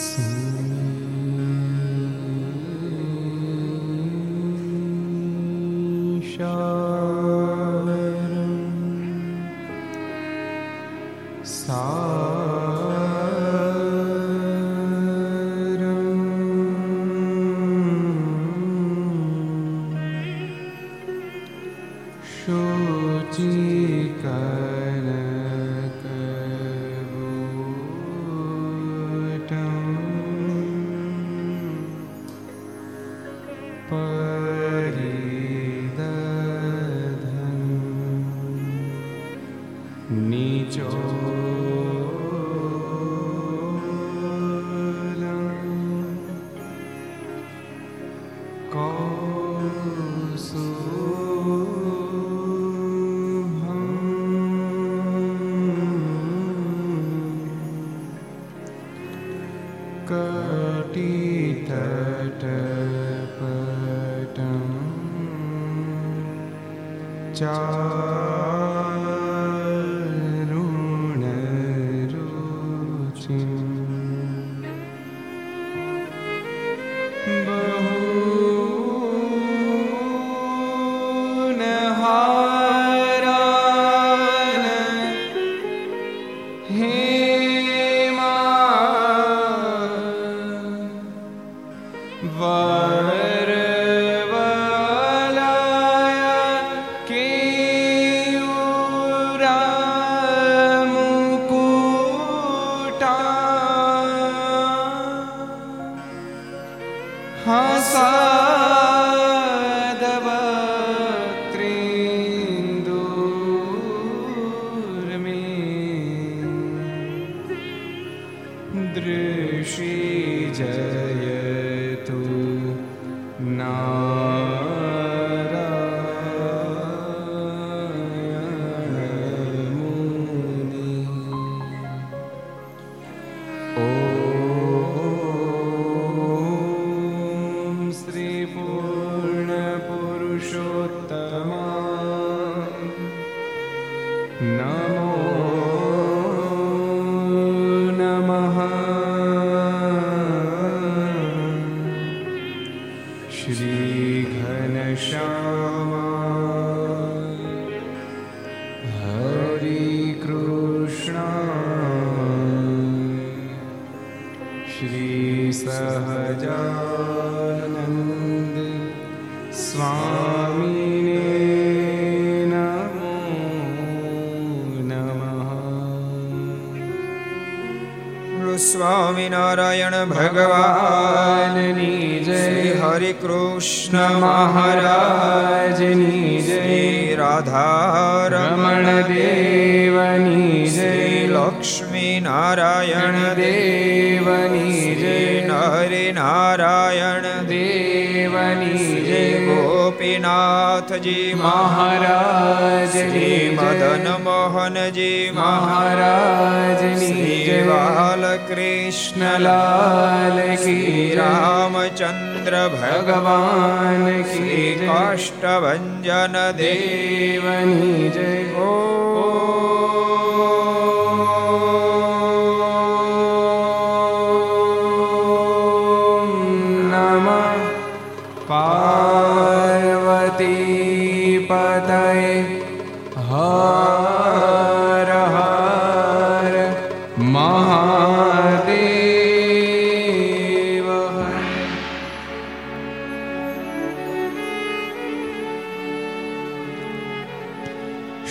soon. 자. ऋषि जय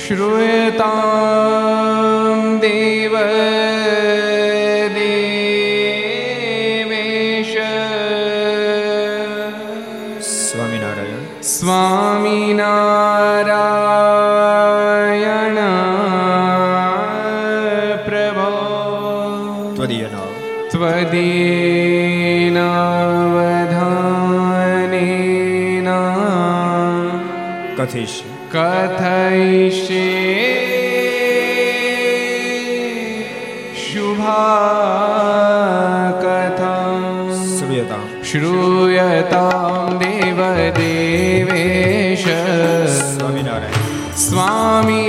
श्रूयतां देव देवेश स्वामिनारायण स्वामिनारायण प्रभो त्वदीयना त्वदीनावधानेन कथिष्य कथय श्रूयतां देवदेवेश स्वामी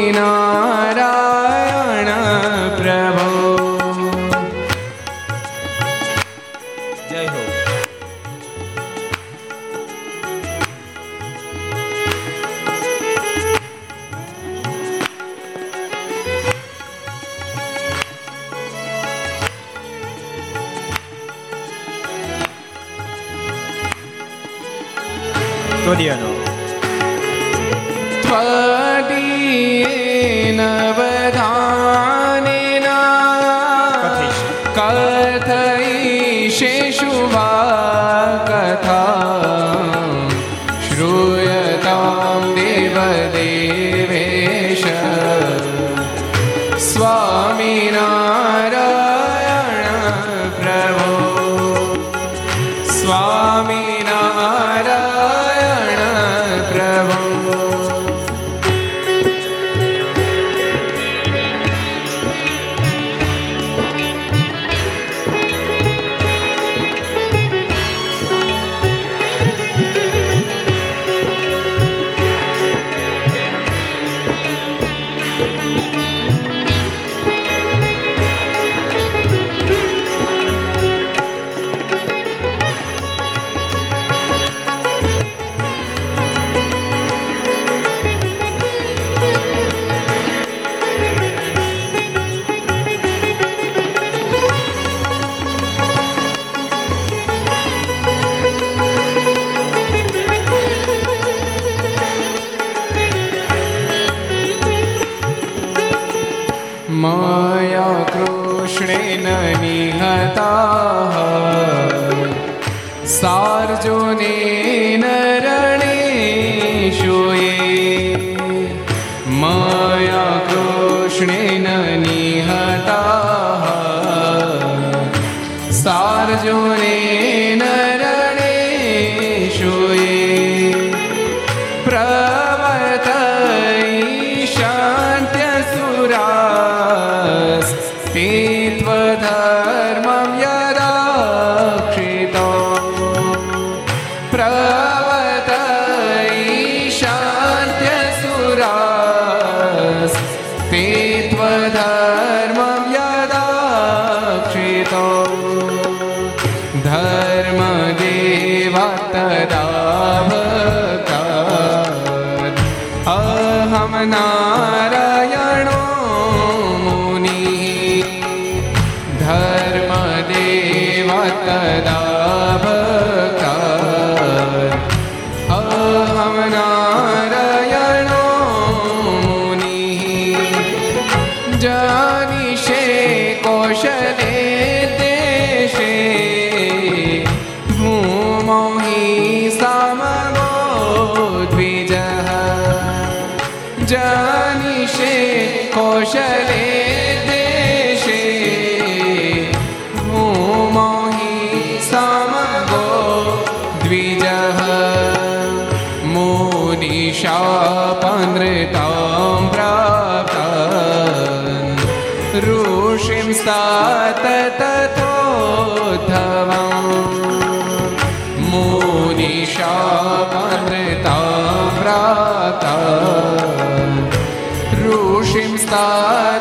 વિસ્તાર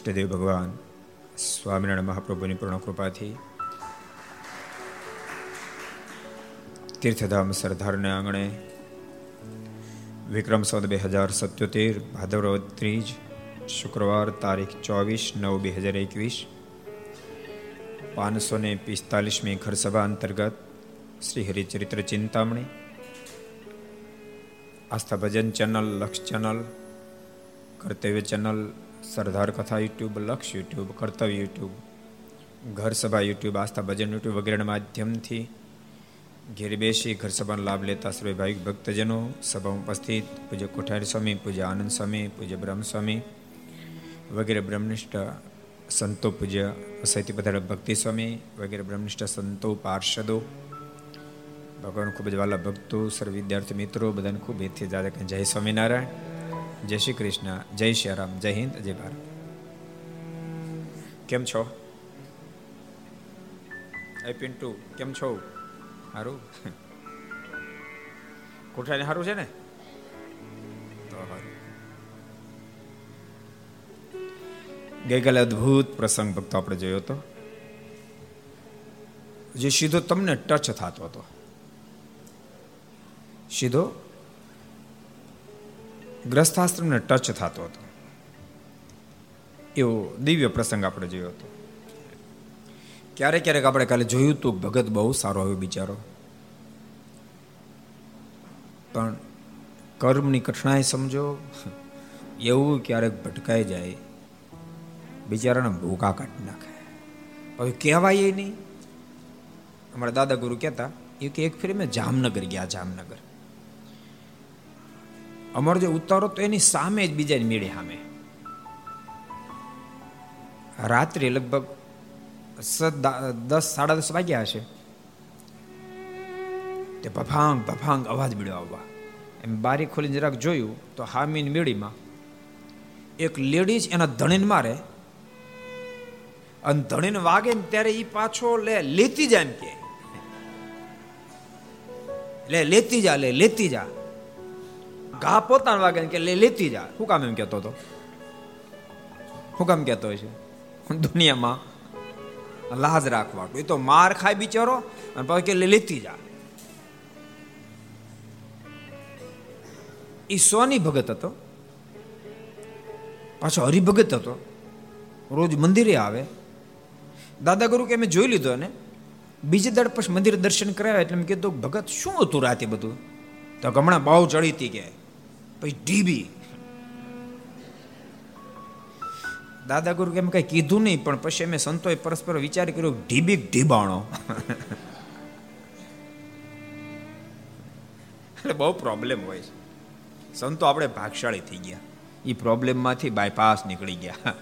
ઇષ્ટદેવ ભગવાન સ્વામિનારાયણ મહાપ્રભુની પૂર્ણ કૃપાથી તીર્થધામ સરદારને આંગણે વિક્રમ સંવત બે હજાર સત્યોતેર ભાદરવ ત્રીજ શુક્રવાર તારીખ ચોવીસ નવ બે હજાર એકવીસ પાંચસો ને પિસ્તાલીસમી ઘરસભા અંતર્ગત Shri Haricharitra Chintamani Aastha Bhajan channel Laksh channel Kartavya channel Sardar Katha YouTube, Laksh YouTube, કર્તવ્ય યુટ્યુબ, ઘર સભા યુટ્યુબ, આસ્થા ભજન યુટ્યુબ વગેરેના માધ્યમથી ઘેર બેસી ઘર સભાનો લાભ લેતા સર્વે ભાવિક ભક્તજનો સભા ઉપસ્થિત. પૂજ્ય કોઠારી સ્વામી, પૂજ્ય આનંદ સ્વામી, પૂજ્ય બ્રહ્મસ્વામી વગેરે બ્રહ્મનિષ્ઠ સંતો, પૂજ્ય સૈતી પધારે ભક્તિ સ્વામી વગેરે બ્રહ્મનિષ્ઠ સંતો, પાર્ષદો ભગવાન ખૂબ જ વાલા ભક્તો, સર્વ વિદ્યાર્થી મિત્રો, બધાને ખૂબ એથી દાદા જય સ્વામિનારાયણ. જય શ્રી કૃષ્ણ, જય શ્રી રામ, જય હિન્દ, જય ભારત. કેમ છો? એ પિન્ટુ કેમ છો? સારું કોઠાને સારું છે ને? તો ગઈકાલે અદ્ભુત પ્રસંગ ભક્તો આપણે જોયો હતો, જે સીધો તમને ટચ થતો હતો. સીધો ગ્રસ્થાશ્રમને ટચ થતો હતો. એવો દિવ્ય પ્રસંગ આપણે જોયો હતો. ક્યારેક ક્યારેક આપણે કાલે જોયું હતું ભગત બહુ સારો આવ્યો બિચારો. પણ કર્મની કઠણાઈ સમજો, એવું ક્યારેક ભટકાઈ જાય, બિચારાને ભૂકા કાઢી નાખે. હવે કહેવાય નહીં. અમારા દાદા ગુરુ કહેતા એ કે એક ફેરી મેં જામનગર ગયા, જામનગર. અમારો જે ઉતારો તો એની સામે જ બીજાની મેળે સામે રાત્રે લગભગ દસ, સાડા દસ વાગ્યા હશે. તે ભફાંગ ભફાંગ અવાજ મળ્યો આવવા. એમ બારી ખોલીને જરાક જોયું તો હામીની મેળીમાં એક લેડીઝ એના ધણીને મારે અને ધણીને વાગે ને ત્યારે એ પાછો લે, લેતી જાય એમ કે. લે, લેતી જા, લે, લેતી જા. ઘા પોતાના વાગે કે, લે, લેતી જા. શું કામ એમ કહેતો હતો? શું કામ કહેતો હોય છે? દુનિયામાં લાજ રાખવા એ તો માર ખાય બિચારો અને પછી કે લેતી જા. એ સોની ભગત હતો. પાછો હરિભગત હતો. રોજ મંદિરે આવે. દાદા ગુરુ કે, મેં જોઈ લીધો ને બીજે દળ પછી મંદિર દર્શન કરાવ્યા એટલે મેં કીધું, ભગત, શું હતું રાતે બધું? તો હમણાં બહુ ચડી હતી કે. પછી ઢીબી દાદા ગુરુ કેમ કઈ કીધું નહીં, પણ પછી અમે સંતોએ પરસ્પર વિચાર કર્યો, ઢીબી ઢીબાણો? એટલે બહુ પ્રોબ્લેમ હોય છે. સંતો આપણે ભાગશાળી થઈ ગયા. એ પ્રોબ્લેમમાંથી બાયપાસ નીકળી ગયા.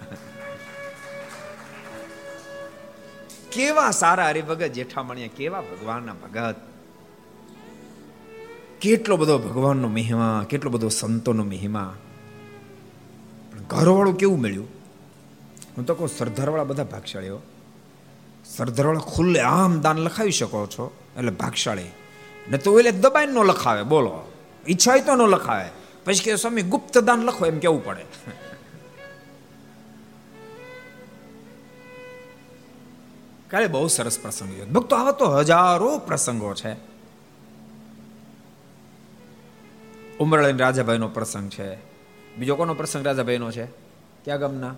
કેવા સારા હરિભગત જેઠામણીયા, કેવા ભગવાનના ભગત. કેટલો બધો ભગવાનનો મહિમા, કેટલો બધો સંતોનો મહિમા. ઘરવાળું કેવું મળ્યું? હું તો કહું સરદારવાળા બધા ભાગશાળીઓ સરદારવાળા ખુલ્લે આમ દાન લખાવી શકો છો, એટલે ભાગશાળી. ને તો એટલે દબાઈને નો લખાવે, બોલો. ઈચ્છા હોય તો ન લખાવે. પછી કે સ્વામી, ગુપ્ત દાન લખો. એમ કેવું પડે? કાલે બહુ સરસ પ્રસંગ ભક્તો, આવા તો હજારો પ્રસંગો છે. ઉમરળીન રાજાભાઈનો પ્રસંગ છે. બીજો કોનો પ્રસંગ રાજાભાઈનો છે? ક્યાં ગામના?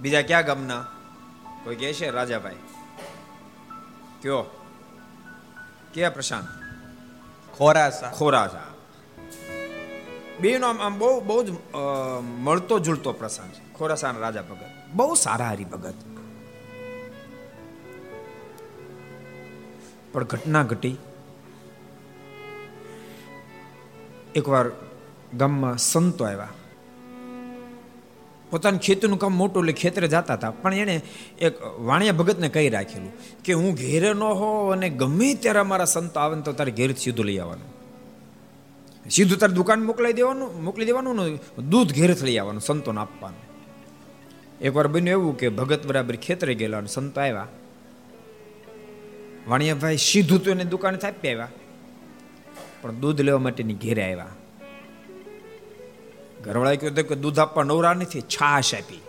બીજા ક્યાં ગામના? કોઈ કહે છે રાજાભાઈ? કયો? ક્યાં પ્રશાંત? ખોરાસા. ખોરાસા. બેનો આમ આમ બહુ બહુ જ મળતો જુલતો પ્રસંગ છે. ખોરાસાના રાજા ભગત. બહુ સારા હરી ભગત પણ ઘટના ઘટી. એકવાર ગામમાં સંતો આવ્યા. પોતાનું ખેતીનું કામ મોટું એટલે ખેતરે જતા હતા. પણ એણે એક વાણિયા ભગતને કહી રાખેલું કે હું ઘેરે ન હો અને ગમે ત્યારે અમારા સંતો આવે તો તારે ઘેર સીધું લઈ આવવાનું. સીધું તારે દુકાન મોકલાઈ દેવાનું, મોકલી દેવાનું ને દૂધ ઘેરેથી લઈ આવવાનું, સંતોને આપવાનું. એકવાર બન્યું એવું કે ભગત બરાબર ખેતરે ગયેલા અને સંતો આવ્યા. વાણિયાભાઈ સીધું તો એને દુકાને થાપી આવ્યા. પણ દૂધ લેવા માટેની ઘેરે આવ્યા. ઘરવાળાએ કહ્યું કે દૂધ આપવા નવરા નથી, છાશ આપી.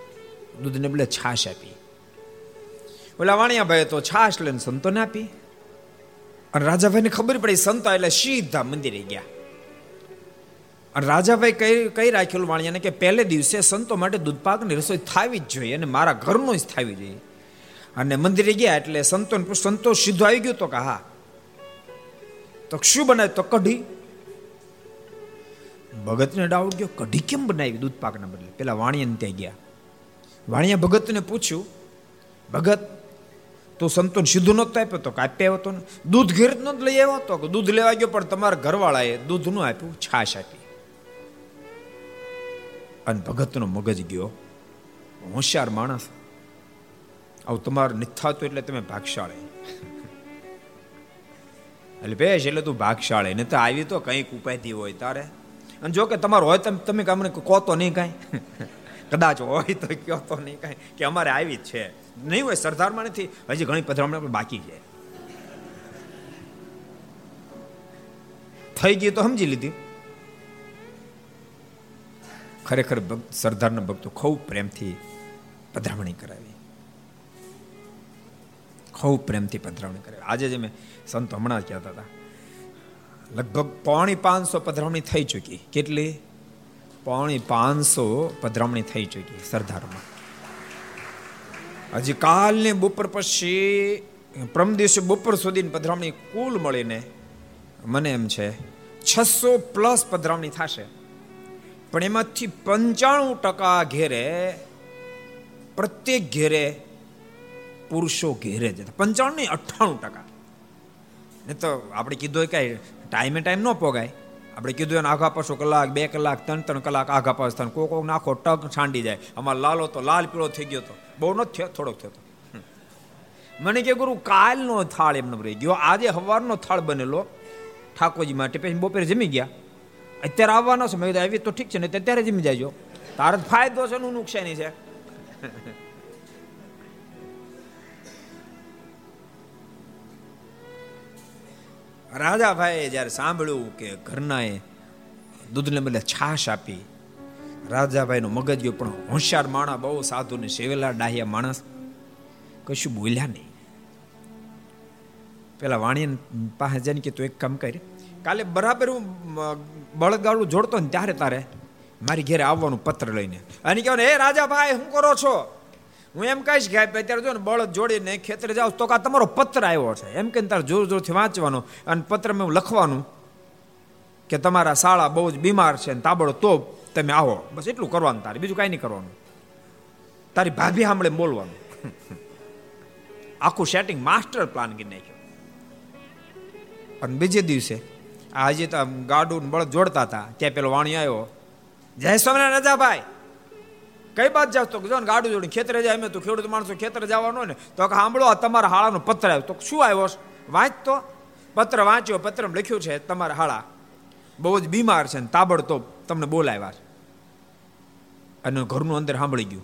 દૂધને બદલે છાશ આપી. ઓલા વાણિયાભાઈ તો છાશ લઈને સંતોને આપી. અને રાજાભાઈને ખબર પડી, સંતો એટલે સીધા મંદિરે ગયા. અને રાજાભાઈ કઈ કઈ રાખેલું વાણિયાને કે, પહેલે દિવસે સંતો માટે દૂધપાકની રસોઈ થાવી જ જોઈએ અને મારા ઘરનું જ થાવી જોઈએ. અને મંદિરે ગયા એટલે સંતો સંતો સીધો આવી ગયો તો કે હા? તો શું બનાવે તો કઢી. ભગતને ડાઉટ ગયો, કઢી કેમ બનાવી દૂધ પાકના બદલે? પેલા વાણિયાને ત્યાં ગયા. વાણિયા ભગતને પૂછ્યું, ભગત, તો સંતોન સીધું નહોતો આપ્યો તો કાપ્યા આવ્યો તો ને? દૂધ ઘેર જ નહોતું લઈ આવ્યો તો? દૂધ લેવા ગયો, પણ તમારા ઘરવાળાએ દૂધનું આપ્યું, છાશ આપી. અને ભગતનો મગજ ગયો, હોશિયાર માણસ. આવું તમારું નથી થતું એટલે તમે ભાગશાળી. ભેશ એટલે તું ભાગશાળી ને તો આવી તો કંઈક ઉપાયથી હોય તારે. અને જો કે તમારું હોય તમે તમે અમને કહો તો નહીં કાંઈ. કદાચ હોય તો કહો તો નહીં કાંઈ, કે અમારે આવી જ છે. નહીં હોય, સરદારમાં નથી, હજી ઘણી પધરામણી બાકી છે. થઈ ગઈ તો સમજી લીધી. ખરેખર સરદારના ભક્તો ખૂબ પ્રેમથી પધરામણી કરાવી. ખૂબ પ્રેમથી પધરામણી કરાવી. આજે જ મેં સંતો હમણાં કહેતા હતા. લગભગ પોણી પાંચસો પધરામણી થઈ ચૂકી. કેટલી? પોણી પાંચસો પધરામણી થઈ ચૂકી સરદારમાં. હજી કાલને બપોર પછી પ્રમ દિવસે બપોર સુધીની પધરામણી કુલ મળીને, મને એમ છે, છસો પ્લસ પધરામણી થશે. પણ એમાંથી પંચાણું ટકા ઘેરે, પ્રત્યેક ઘેરે પુરુષો ઘેરે જતા પંચાણું નહીં, અઠ્ઠાણું ટકા. ને તો આપણે કીધું હોય કાંઈ ટાઈમે ટાઈમ ન પોગાય. આપણે કીધું એને આઘા પાછો કલાક, બે કલાક, ત્રણ ત્રણ કલાક, આઘા પાસ થાય કોઈ કોક નાખો, ટક છાંડી જાય. અમારો લાલો તો લાલ પીળો થઈ ગયો હતો બહુ નથી થયો, થોડોક થયો મને કે ગુરુ, કાલનો થાળ એમને રહી ગયો. આજે સવારનો થાળ બનેલો. ઠાકોરજી માટે પછી બપોરે જમી ગયા. અત્યારે આવવાનો છે? મેં આવી તો ઠીક છે ને ત્યારે જમી જાયજો તારે ફાયદો છે નું નુકસાની છે. રાજાભાઈએ જ્યારે સાંભળ્યું કે ઘરનાએ દૂધને બદલે છાશ આપી રાજાભાઈનો મગજ ગયું પણ હોશિયાર માણસ, બહુ સાધુ ને સેવેલા ડાહ્યા માણસ, કશું બોલ્યા નહીં. પેલા વાણી પાસે જઈને કે તું એક કામ કરી, કાલે બરાબર હું બળદગાડું જોડતો ને ત્યારે તારે મારી ઘેરે આવવાનું પત્ર લઈને. અને કહેવાય, હે રાજાભાઈ શું કરો છો? હું એમ કહીશ કે અત્યારે જો ને બળદ જોડીને ખેતરે જાવ તો કા તમારો પત્ર આવ્યો છે. એમ કે તારે જોર જોરથી વાંચવાનો અને પત્રમાં લખવાનું કે તમારા શાળા બહુ જ બીમાર છે ને તાબડો તો તમે આવો. બસ એટલું કરવાનું તારે. બીજું કાંઈ નહીં કરવાનું. તારી ભાભી સાંભળે બોલવાનું. આખું સેટિંગ માસ્ટર પ્લાન કરી નાખ્યો. અને બીજે દિવસે આ હજી તો ગાડું બળદ જોડતા હતા. ત્યાં પેલો વાણી આવ્યો. જય સ્વામિનારાયણ રાજાભાઈ. કઈ બાદ જાવ? તો જો ગાડું જોડી ખેતરે જાય, અમે તો ખેડૂત માણસો ખેતરે જવાનો ને, તો સાંભળો તમારા હાળાનો પત્ર આવ્યો. તો શું આવ્યો? વાંચ તો પત્ર વાંચ્યો પત્ર લખ્યું છે, તમારા હાળા બહુ જ બીમાર છે ને તાબડતોબ તમને બોલાવ્યા છે. અને ઘરનું અંદર સાંભળી ગયું.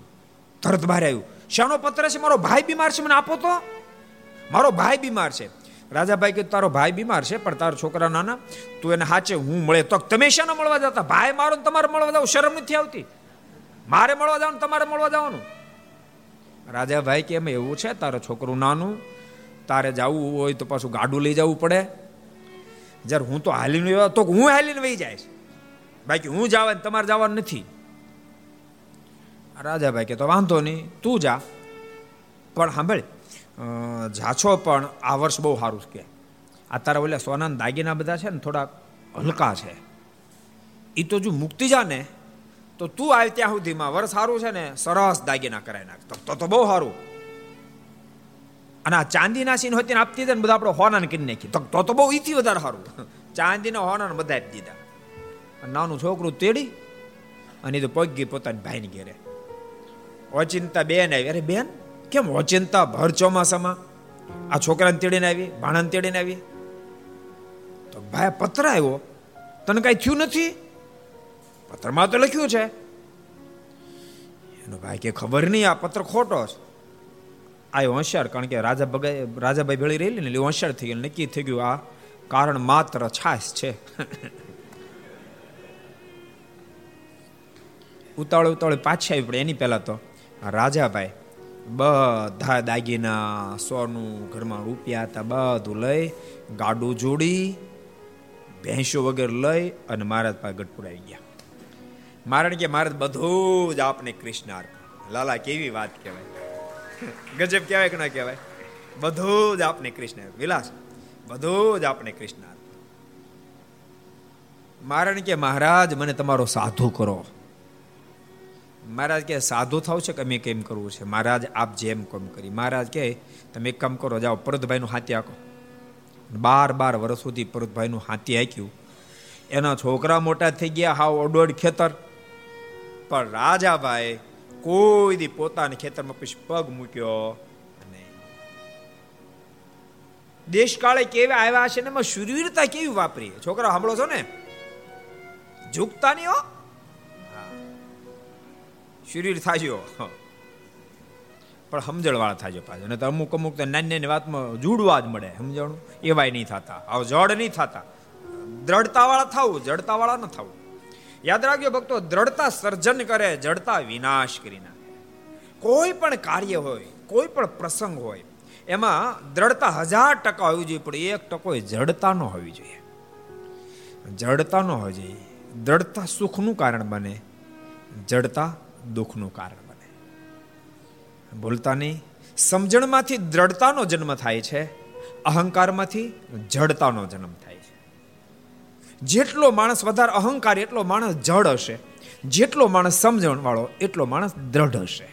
તરત બહાર આવ્યું. શાનો પત્ર છે? મારો ભાઈ બીમાર છે, મને આપો તો. મારો ભાઈ બીમાર છે. રાજાભાઈ કે, તારો ભાઈ બીમાર છે, પણ તારો છોકરા નાના, તું એને હાચે હું મળે. તો તમે શાના મળવા જતા? ભાઈ મારો તમારે મળવા જાવ, શરમ નથી આવતી. મારે મળવા જવાનું, તમારે મળવા જવાનું. રાજાભાઈ કે, એમ એવું છે, તારો છોકરું નાનું, તારે જવું હોય તો પાછું ગાડું લઈ જવું પડે. જ્યારે હું તો હાલીને તો હું હાલીને વહી જાય બાકી હું જવા તમારે જવાનું નથી. રાજાભાઈ કે, તો વાંધો નહીં, તું જા. પણ સાંભળ જાછો પણ આ વર્ષ બહુ સારું કે આ તારા ઓલા સોનાના દાગીના બધા છે ને થોડા હલકા છે. એ તો જો મુક્તિ જા ને તો તું આવ ત્યાં સુધીમાં. વર્ષ સારું છે ને, સરસ દાગીના કરાવી નાખ. તો તો બહુ સારું અને આ ચાંદીના સીન હોય તેને આપતી ને, બધા આપણે હોનાને કરી નાખી. તો તો બહુ ઈથી વધારે સારું ચાંદીના હોનાને બધા આપી દીધા. નાનું છોકરું તેડી, અને તો પગી પોતાની ભાઈને ઘેરે. ઓચિંતા બેન આવી. અરે બેન, કેમ ઓચિંતા? ભર ચોમાસામાં. આ છોકરાને તેડીને આવી, ભાણાને તેડીને આવી. તો ભાઈ પત્ર આવ્યો તને કઈ થયું નથી? પત્રમાં તો લખ્યું છે. એનો ભાઈ કે ખબર નહીં આ પત્ર ખોટો છે. આ હોશિયાર, કારણ કે રાજા ભગાઈ રાજાભાઈ ભેળી રહેલી ને એટલે હોશિયાર થઈ ગયું નક્કી થઈ ગયું આ કારણ માત્ર છાશ છે. ઉતાવળે ઉતાવળે પાછી આવી પડે એની પહેલા તો. રાજાભાઈ બધા દાગીના સોનું ઘરમાં રૂપિયા હતા, બધું લઈ, ગાડું જોડી, ભેંસો વગર લઈ અને મહારાજ પાસે ગઢપુર આવી ગયા. મારણ કે મહારાજ બધું જ આપને કૃષ્ણ લાલા, કેવી વાત કહેવાય? ગજબ કહેવાય કે ના કહેવાય? બધું જ આપને કૃષ્ણ વિલાસ, બધું જ આપને કૃષ્ણ મારણ કે મહારાજ, મને તમારો સાધુ કરો. મહારાજ કે, સાધુ થાવ છે કે અમે કેમ કરવું છે? મહારાજ, આપ જેમ કોમ કરી. મહારાજ કે, તમે એક કામ કરો, જાઓ પરતભાઈનું હાથી આંકો. બાર બાર વર્ષ સુધી પરતભાઈનું હાથી આંક્યું. એના છોકરા મોટા થઈ ગયા, હાવ અડોડ ખેતર. પણ રાજાભાઈ કોઈ દી પોતાના ખેતરમાં પછી પગ મૂક્યો દેશકાળે કેવા આવ્યા છે ને એમાં શુરવીરતા કેવી વાપરી છોકરા સાંભળો છો ને? ઝૂકતા નહીં હો. શુરીર થાજો પણ સમજણવાળા થાજો પાછો. અને અમુક અમુક તો નાની નાની વાતમાં જુડવા જ મળે. સમજણું? એવાય નહીં થતા. આવ જડ નહીં થતા. દ્રઢતાવાળા થવું, જડતાવાળા ન થવું. યાદ રાખજો, ભક્તો, દ્રઢતા સર્જન કરે, જડતા વિનાશ કરી નાખે કોઈ પણ કાર્ય હોય, કોઈ પણ પ્રસંગ હોય, એમાં દ્રઢતા હજાર ટકા હોવી જોઈએ, પણ એક ટકો જડતા ન હોવી જોઈએ. જડતા ન હોવી જોઈએ. દ્રઢતા સુખનું કારણ બને, જડતા દુઃખનું કારણ બને. ભૂલતા નહીં. સમજણમાંથી દ્રઢતાનો જન્મ થાય છે, અહંકારમાંથી જડતાનો જન્મ થાય જેટલો માણસ વધારે અહંકાર, એટલો માણસ જડ હશે. જેટલો માણસ સમજણ વાળો એટલો માણસ દ્રઢ હશે.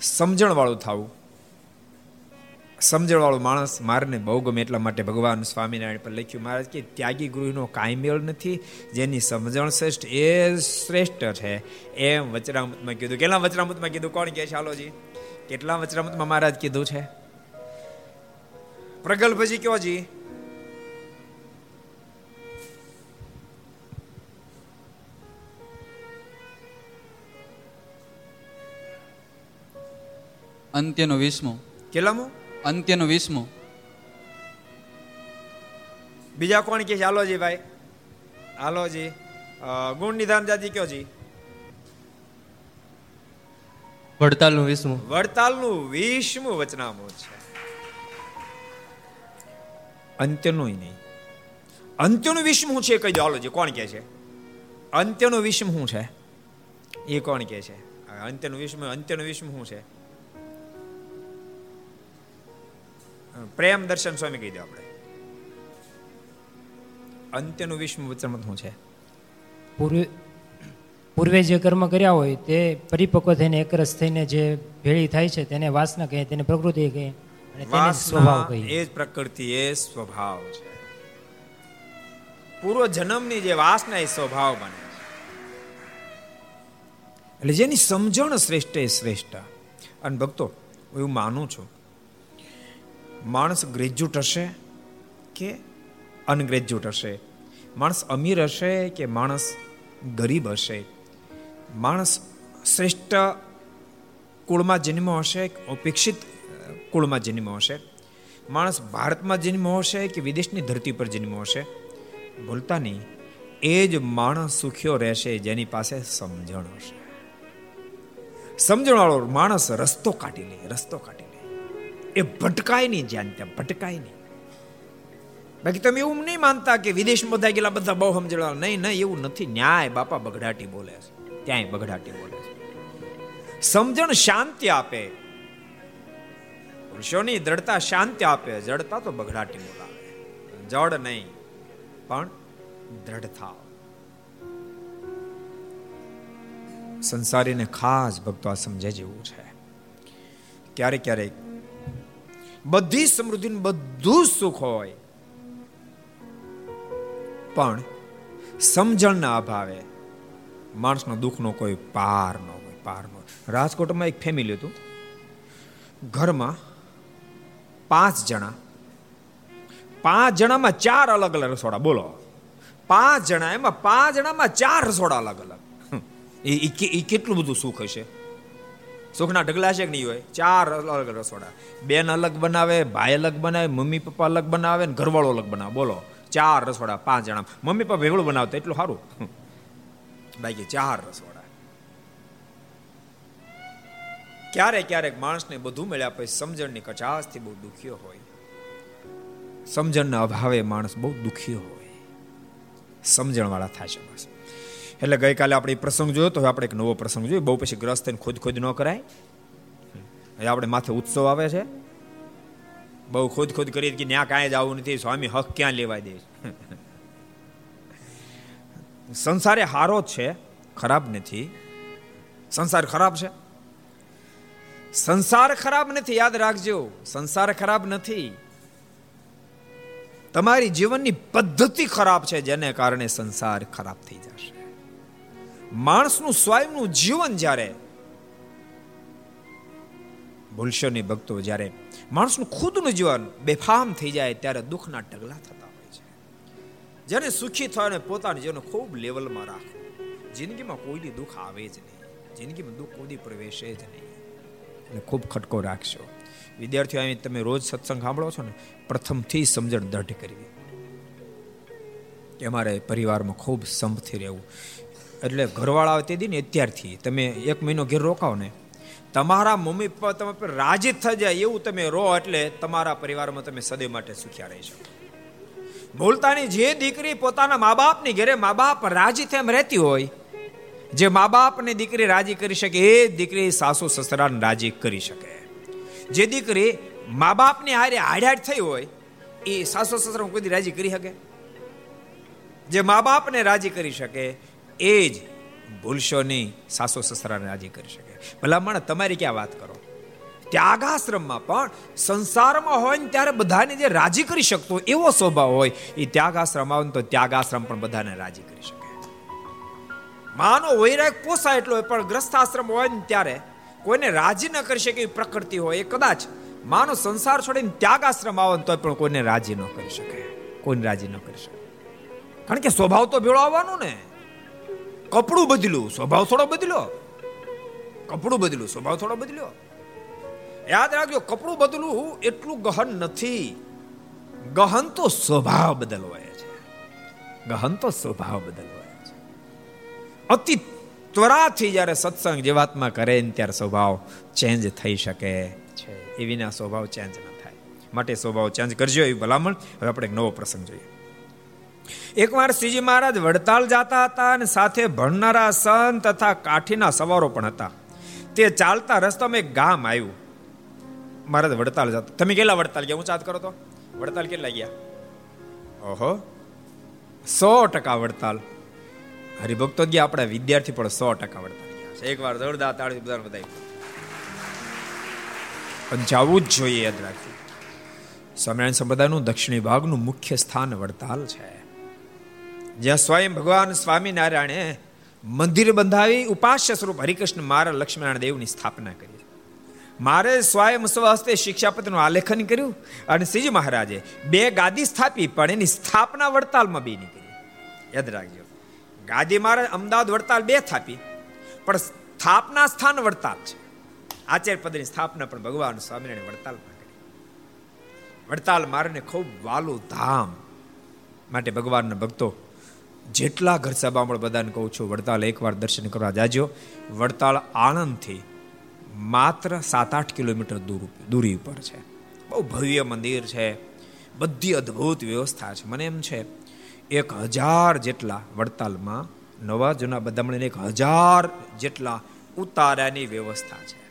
સમજણ વાળું થવું. સમજણવાળો માણસ મારને બહુ ગમે એટલા માટે ભગવાન સ્વામિનારાયણ પર લખ્યું, મહારાજ, કે ત્યાગી ગૃહનો કાંઈ મેળ નથી, જેની સમજણ શ્રેષ્ઠ એ શ્રેષ્ઠ છે. એમ વચરામૃતમાં કીધું. કેટલા વચરામૃતમાં કીધું? કોણ કે શાલોજી કેટલા વચરામૃતમાં મહારાજ કીધું છે? પ્રગલ્ભજી કયો જી. અંત્યનો વીસમો. કેટલામો? અંત્યનું વીસમો. બીજા કોણ કે છે? હાલોજી ભાઈ. હાલોજી ગુણ નિધાન જાતિ કયો જી? વડતાલનું વીસમું. વડતાલનું વીસમું વચનામું છે. અંત્યનું નહીં. અંત્યનું વિષમ હું છે? કહી દો. હાલોજી કોણ કે છે? અંત્યનું વિષમ શું છે? એ કોણ કે છે? અંત્યનું વિષમ અંત્યનું વિષમ શું છે? પ્રેમ દર્શન સ્વામી કહી દો આપણે. અંત્યનું વિષ્ણુ વચન શું છે? પૂર્વે પૂર્વે જે કર્મ કર્યા હોય તે પરિપક્વ થઈને એકરસ થઈને જે ભેળી થાય છે તેને વાસના કહે તેને પ્રકૃતિ કહે અને તેને સ્વભાવ કહે. એ જ પ્રકૃતિ એ સ્વભાવ છે. પૂર્વ જન્મની જે વાસના એ સ્વભાવ બને એટલે જેની સમજણ શ્રેષ્ઠ એ શ્રેષ્ઠ. અને ભક્તો હું એવું માનું છું માણસ ગ્રેજ્યુએટ હશે કે અનગ્રેજ્યુએટ હશે? માણસ અમીર હશે કે માણસ ગરીબ હશે? માણસ શ્રેષ્ઠ કુળમાં જન્મ્યો હશે અપેક્ષિત કુળમાં જન્મ્યો હશે? માણસ ભારતમાં જન્મ્યો હશે કે વિદેશની ધરતી પર જન્મ્યો હશે? ભૂલતા નહીં. એ જ માણસ સુખ્યો રહેશે જેની પાસે સમજણ હશે. સમજણવાળો માણસ રસ્તો કાઢી લે, રસ્તો કાઢી એ ભટકાય નહીં જ્યાં ત્યાં, ભટકાય નહીં. બાકી તમે એવું નહીં માનતા કે વિદેશ બધા ગયેલા, બધા બહુ સમજવા નહીં નહીં, એવું નથી. ન્યાય બાપા બગડાટી બોલે છે. ત્યાંય બગડાટી બોલે છે. સમજણ શાંતિ આપે. પુરુષોની દ્રઢતા શાંતિ આપે. જડતા તો બગડાટી બોલાવે. જડ નહીં, પણ દ્રઢતા સંસારીને ખાસ ભક્તો આ સમજે જેવું છે. ક્યારેક ક્યારેક બધી સમૃદ્ધિ બધું સુખ હોય. પણ સમજણના અભાવે માણસનો દુઃખનો કોઈ પાર ન હોય, પાર ન રાજકોટમાં એક ફેમિલી હતું. ઘરમાં પાંચ જણા. પાંચ જણામાં ચાર અલગ અલગ રસોડા, બોલો. પાંચ જણા, એમાં પાંચ જણામાં ચાર રસોડા અલગ અલગ. એ કેટલું બધું સુખ હશે? સુખના ઢગલા છે કે નહીં હોય? ચાર અલગ રસોડા. બેન અલગ બનાવે, ભાઈ અલગ બનાવે, મમ્મી પપ્પા અલગ બનાવે ને ઘરવાળો અલગ બનાવે. બોલો, ચાર રસોડા, પાંચ જણા. મમ્મી પપ્પા ભેગળું બનાવતા એટલું સારું. બાકી ચાર રસોડા. ક્યારેક ક્યારેક માણસને બધું મળ્યા પછી સમજણની કચાશથી બહુ દુખ્યો હોય. સમજણના અભાવે માણસ બહુ દુખ્યો હોય. સમજણવાળા થાય છે બસ એટલે ગઈકાલે આપણે પ્રસંગ જોયો તો આપણે એક નવો પ્રસંગ જોયો. બહુ પછી ગ્રસ્ત થઈને ખુદ ખુદ ન કરાય. હવે આપણે માથે ઉત્સવ આવે છે. બહુ ખુદ ખુદ કરીએ કે ત્યાં કાંઈ જ આવું નથી. સ્વામી હક ક્યાં લેવા દે સંસારે હારો છે, ખરાબ નથી. સંસાર ખરાબ છે. સંસાર ખરાબ નથી, યાદ રાખજો. સંસાર ખરાબ નથી. તમારી જીવનની પદ્ધતિ ખરાબ છે, જેને કારણે સંસાર ખરાબ થઈ જશે. માણસનું સ્વયંનું જીવન જ્યારે ભૂલશો નહીં ભક્તો જ્યારે માણસનું ખુદનું જીવન બેફામ થઈ જાય ત્યારે દુઃખના ઢગલા થતા હોય છે. જેને સુખી થયો અને પોતાના જીવન ખૂબ લેવલમાં રાખો. જિંદગીમાં કોઈની દુઃખ આવે જ નહીં. જિંદગીમાં દુઃખ કોઈ પ્રવેશે જ નહીં. એટલે ખૂબ ખટકો રાખશો. વિદ્યાર્થીઓ, અહીં તમે રોજ સત્સંગ સાંભળો છો ને, પ્રથમથી સમજણ દઢ કરવી. કે અમારે પરિવારમાં ખૂબ સંપથી રહેવું. એટલે ઘરવાળા તે દી ને અત્યારથી. તમે એક મહિનો ઘેર રોકાવ ને. તમારા મમ્મી પપ્પા તમે પર રાજી થઈ જાય એવું તમે રો એટલે તમારા પરિવારમાં તમે સદૈવ માટે સુખ્યા રહી શકો. બોલતાની જે દીકરી પોતાના મા બાપની ઘરે મા બાપ રાજી થઈને રહેતી હોય, જે મા બાપની દીકરી રાજી કરી શકે એ દીકરી સાસુ સસરાને રાજી કરી શકે. જે દીકરી મા બાપની હારે હાડહાડ થઈ હોય, એ સાસુ સસરા કોઈ રાજી કરી શકે? જે મા બાપને રાજી કરી શકે એ જ ભૂલશો નહીં સાસુ સસરાને રાજી કરી શકે. ભલામણ, તમારી ક્યાં વાત કરો? ત્યાગાશ્રમમાં પણ સંસારમાં હોય ને ત્યારે બધાને જે રાજી કરી શકતો એવો સ્વભાવ હોય, એ ત્યાગાશ્રમ આવે ને તો ત્યાગાશ્રમ પણ બધાને રાજી કરી શકે. માનો વૈરાગ પોસાય એટલો હોય, પણ ગ્રસ્થાશ્રમ હોય ને ત્યારે કોઈને રાજી ન કરી શકે એવી પ્રકૃતિ હોય, એ કદાચ માનો સંસાર છોડીને ત્યાગાશ્રમ આવે તો પણ કોઈને રાજી ન કરી શકે. કોઈને રાજી ન કરી શકે. કારણ કે સ્વભાવ તો ભેળો આવવાનો ને. કપડું બદલ્યું, સ્વભાવ થોડો બદલ્યો. કપડું બદલ્યું, સ્વભાવ થોડો બદલ્યો. યાદ રાખજો, કપડું બદલવું એટલું ગહન નથી. ગહન તો સ્વભાવ બદલવાય છે. ગહન તો સ્વભાવ બદલવાય છે. અતિ ત્વરાથી જ્યારે સત્સંગ જીવાત્મા કરે ને ત્યારે સ્વભાવ ચેન્જ થઈ શકે છે. એ વિના સ્વભાવ ચેન્જ ન થાય. માટે સ્વભાવ ચેન્જ કરજો એવી ભલામણ. હવે આપણે એક નવો પ્રસંગ જોઈએ. એકવાર શ્રીજી મહારાજ વડતાલ જતા હતા અને સાથે ભણનારા સંત તથા કાઠીના સવારો પણ હતા. તે ચાલતા રસ્તામાં એક ગામ આવ્યું. મહારાજ વડતાલ જતા. તમે કેટલા વડતાલ ગયા? હું ચાત કરો તો. વડતાલ કેટલા ગયા? ઓહો. સો ટકા વડતાલ. હરિભક્તો ગયા આપણા વિદ્યાર્થી પણ સો ટકા વડતાલ ગયા છે. એકવાર જોરદાર તાળી બધા બધા પણ જવું જ જોઈએ, યાદ રાખવું સ્વામિનારાયણ સંપ્રદાયનું દક્ષિણી ભાગનું મુખ્ય સ્થાન વડતાલ છે. જ્યાં સ્વયં ભગવાન સ્વામિનારાયણે મંદિર બંધાવી ઉપાસ્ય સ્વરૂપ હરિકૃષ્ણ મારા લક્ષ્મીનારાયણ દેવની સ્થાપના કરી. મારે સ્વયં સ્વહસ્તે શિક્ષાપત્રનું આલેખન કર્યું અને શ્રીજી મહારાજે બે ગાદી સ્થાપી પણ એની સ્થાપના વડતાલમાં બે ની કરી. યાદ રાખજો. ગાદી મારે અમદાવાદ વડતાલ બે થાપી પણ સ્થાપના સ્થાન વડતાલ છે. આચાર્ય પદની સ્થાપના પણ ભગવાન સ્વામિનારાયણ વડતાલમાં કરી. વડતાલ મારને ખૂબ વાલું ધામ માટે ભગવાનના ભક્તો જેટલા ઘર સભામણ બધાને કહું છું, વડતાલ એકવાર દર્શન કરવા જાજો. વડતાલ આણંદથી માત્ર સાત આઠ કિલોમીટર દૂર દૂરી ઉપર છે. બહુ ભવ્ય મંદિર છે. બધી અદ્ભુત વ્યવસ્થા છે. મને એમ છે, એક હજાર જેટલા વડતાલમાં, નવા જૂના બધા મળીને એક હજાર જેટલા ઉતારાની વ્યવસ્થા છે.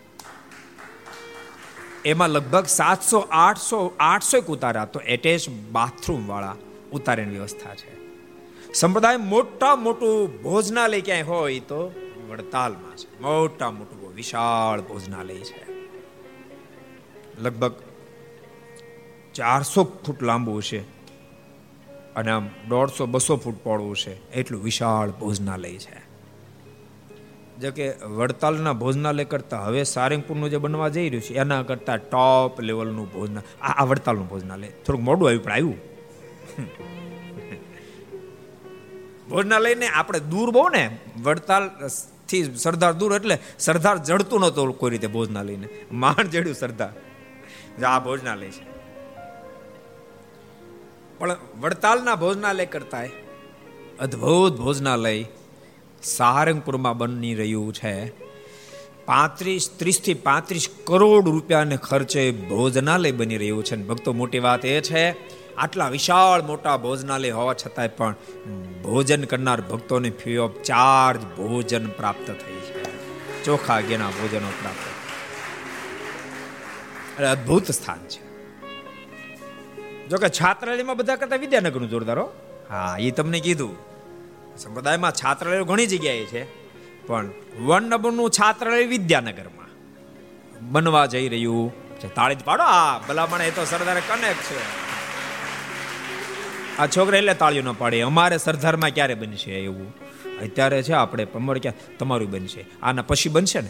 એમાં લગભગ સાતસો, આઠસો આઠસો એક ઉતારા. તો એટેચ બાથરૂમ વાળા ઉતારાની વ્યવસ્થા છે. સંપ્રદાય મોટા મોટું ભોજનાલય ક્યાંય હોય તો વડતાલમાં છે. મોટા મોટું વિશાળ ભોજનાલય છે. લગભગ ચારસો ફૂટ લાંબુ છે અને આમ દોઢસો, બસો ફૂટ પહોળવું છે. એટલું વિશાળ ભોજનાલય છે. જો કે વડતાલના ભોજનાલય કરતા હવે સારંગપુરનું જે બનવા જઈ રહ્યું છે, એના કરતા ટોપ લેવલનું ભોજના, આ વડતાલનું ભોજનાલય થોડુંક મોડું આવ્યું, પણ આવ્યું. ભોજનાલયને આપણે દૂર બહુ ને વડતાલથી સરદાર દૂર એટલે સરદાર જડતું નહોતું કોઈ રીતે ભોજનાલયને માણ જડ્યું સરદાર. આ ભોજનાલય છે. પણ વડતાલના ભોજનાલય કરતા અદ્ભુત ભોજનાલય સહારંગપુરમાં બની રહ્યું છે. પાંત્રીસ ત્રીસથી પાંત્રીસ કરોડ રૂપિયાને ખર્ચે ભોજનાલય બની રહ્યું છે. ભક્તો, મોટી વાત એ છે આટલા વિશાળ મોટા ભોજનાલય હોવા છતાંય પણ ભોજન કરનાર ભક્તોને ફ્રી ઓફ ચાર્જ ભોજન પ્રાપ્ત થઈ છે. ચોખા ગેના ભોજનો પ્રાપ્ત અદ્ભુત સ્થાન છે. જોકે છાત્રાલયમાં બધા કરતા વિદ્યાનગરનું જોરદારો હા. એ તમને કીધું. સંપ્રદાયમાં છાત્રાલય ઘણી જગ્યાએ છે, પણ વન નંબરનું છાત્રાલય વિદ્યાનગરમાં. બનવા જઈ રહ્યું છે. તાળી જ પાડો. આ ભલામણ એ તો સરદારે કનેક્ટ છે. આ છોકરા એટલે તાળીઓ ન પાડે. અમારે સરદારમાં ક્યારે બનશે એવું? અત્યારે છે આપણે પમર ક્યાં? તમારું બનશે. આના પછી બનશે ને?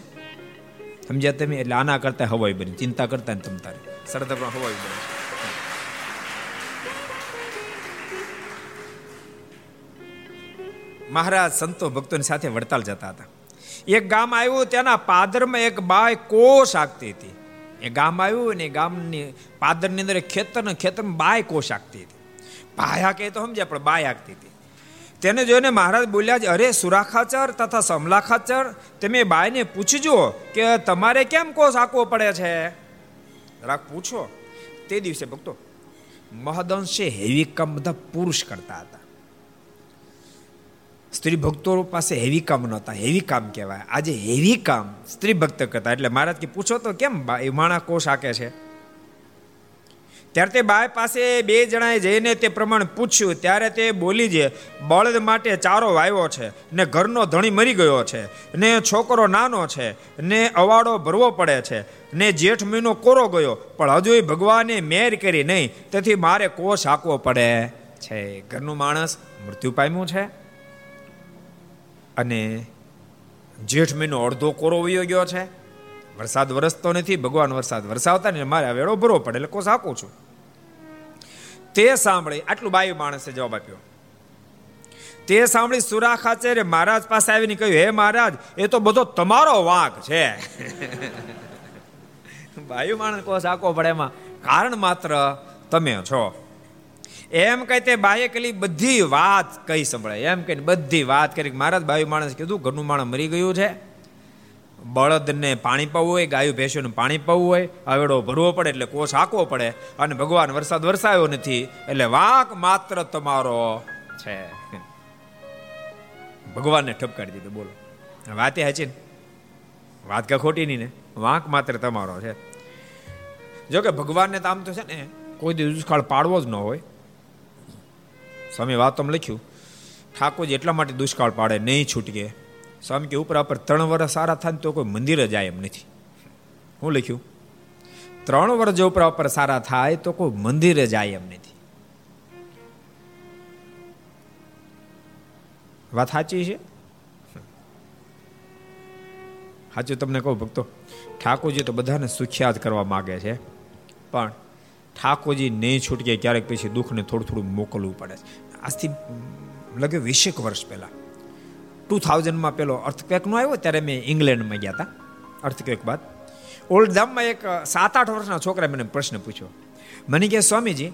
સમજ્યા તમે? એટલે આના કરતા હવાઈ બની. ચિંતા કરતા ને તમ તારે. સરદારમાં હવાઈ બને. મહારાજ સંતો ભક્તોની સાથે વડતાલ જતા હતા. એક ગામ આવ્યું ત્યાંના પાદરમાં એક બાય કોષ આગતી હતી. એ ગામ આવ્યું ને ગામની પાદરની અંદર ખેતર ને ખેતરમાં બાય કોષ આગતી હતી. ભાયા કે તો સમજ્યા, પણ બાય આગતી હતી. તેને જોઈને મહારાજ બોલ્યા છે, અરે, સુરાખાચર તથા સમલાખાચર? તમે બાયને પૂછજો કે તમારે કેમ કોષ આંકવો પડે છે? જરાક પૂછો. તે દિવસે ભક્તો મહદંશે હેવી કામ બધા પુરુષ કરતા હતા. સ્ત્રી ભક્તો પાસે હેવી કામ નહોતા, હેવી કામ કહેવાય. આજે હેવી કામ સ્ત્રી ભક્ત કરતા, એટલે મહારાજ કે, પૂછો તો કેમ એ માણા કોષ આકે છે? ત્યારે તે બાય પાસે બે જણાએ જઈને તે પ્રમાણે પૂછ્યું, ત્યારે તે બોલી જે, બળદ માટે ચારો વાવ્યો છે ને ઘરનો ધણી મરી ગયો છે ને છોકરો નાનો છે ને અવાડો ભરવો પડે છે ને જેઠ મહિનો કોરો ગયો, પણ હજુ ભગવાને મેર કરી નહીં, તેથી મારે કોષ હાંકવો પડે. છે ઘરનું માણસ મૃત્યુ પામ્યું છે. અને જેઠ મહિનો અડધો કોરો વયો ગયો છે. વરસાદ વરસતો નથી, ભગવાન વરસાદ વરસાવતા ને મારે વેળો ભરવો પડે, એટલે કોષ હાંકું છું. તે સાંભળી, આટલું બાયુ માણસે જવાબ આપ્યો. તે સાંભળી સુરા ખાચેરે મહારાજ પાસે આવીને કહ્યું, હે મહારાજ, એ તો બધો તમારો વાંક છે. બાયુ માણસ કોસ આકો પડે એમાં કારણ માત્ર તમે છો. એમ કહી તે બાએ કલી બધી વાત કહી સંભળાય. એમ કહીને બધી વાત કરી મહારાજ, બાયુ માણસ કીધું, ઘરનું માણસ મરી ગયું છે. બળદને પાણી પાવું હોય, ગાયું ભેંસોને પાણી પાવું હોય, આવેડો ભરવો પડે એટલે કોષ હાંકવો પડે અને ભગવાન વરસાદ વરસાયો નથી એટલે વાંક માત્ર તમારો છે. ભગવાનને ઠપકારી દીધું, બોલો. વાતે હાચી ને? વાત કે ખોટી નહીં ને? વાંક માત્ર તમારો છે. જો કે ભગવાનને તો આમ તો છે ને, કોઈ દિવસ દુષ્કાળ પાડવો જ ન હોય. સ્વામી વાત વાતમાં લખ્યું, ઠાકોરજી એટલા માટે દુષ્કાળ પાડે, નહીં છૂટકે. સ્વામી કે ઉપર પર ત્રણ વર્ષ સારા થાય તો કોઈ મંદિર જાય એમ નથી. હું લખ્યું? ત્રણ વર્ષ જો ઉપરા ઉપર સારા થાય તો કોઈ મંદિરે જાય એમ નથી. વાત સાચી છે? સાચું તમને કહું ભક્તો, ઠાકોરજી તો બધાને સુખ્યાત કરવા માગે છે. પણ ઠાકોરજી નહીં છૂટકે ક્યારેક પછી દુઃખને થોડું થોડું મોકલવું પડે છે. આજથી લગે વીસેક વર્ષ પહેલાં ટુ થાઉઝન્ડમાં પેલો અર્થક્વેકનો આવ્યો ત્યારે મેં ઇંગ્લેન્ડમાં ગયા હતા અર્થક્વેક બાદ. ઓલ્ડ ધામમાં એક સાત આઠ વર્ષના છોકરાએ મને પ્રશ્ન પૂછ્યો. મને કહે, સ્વામીજી,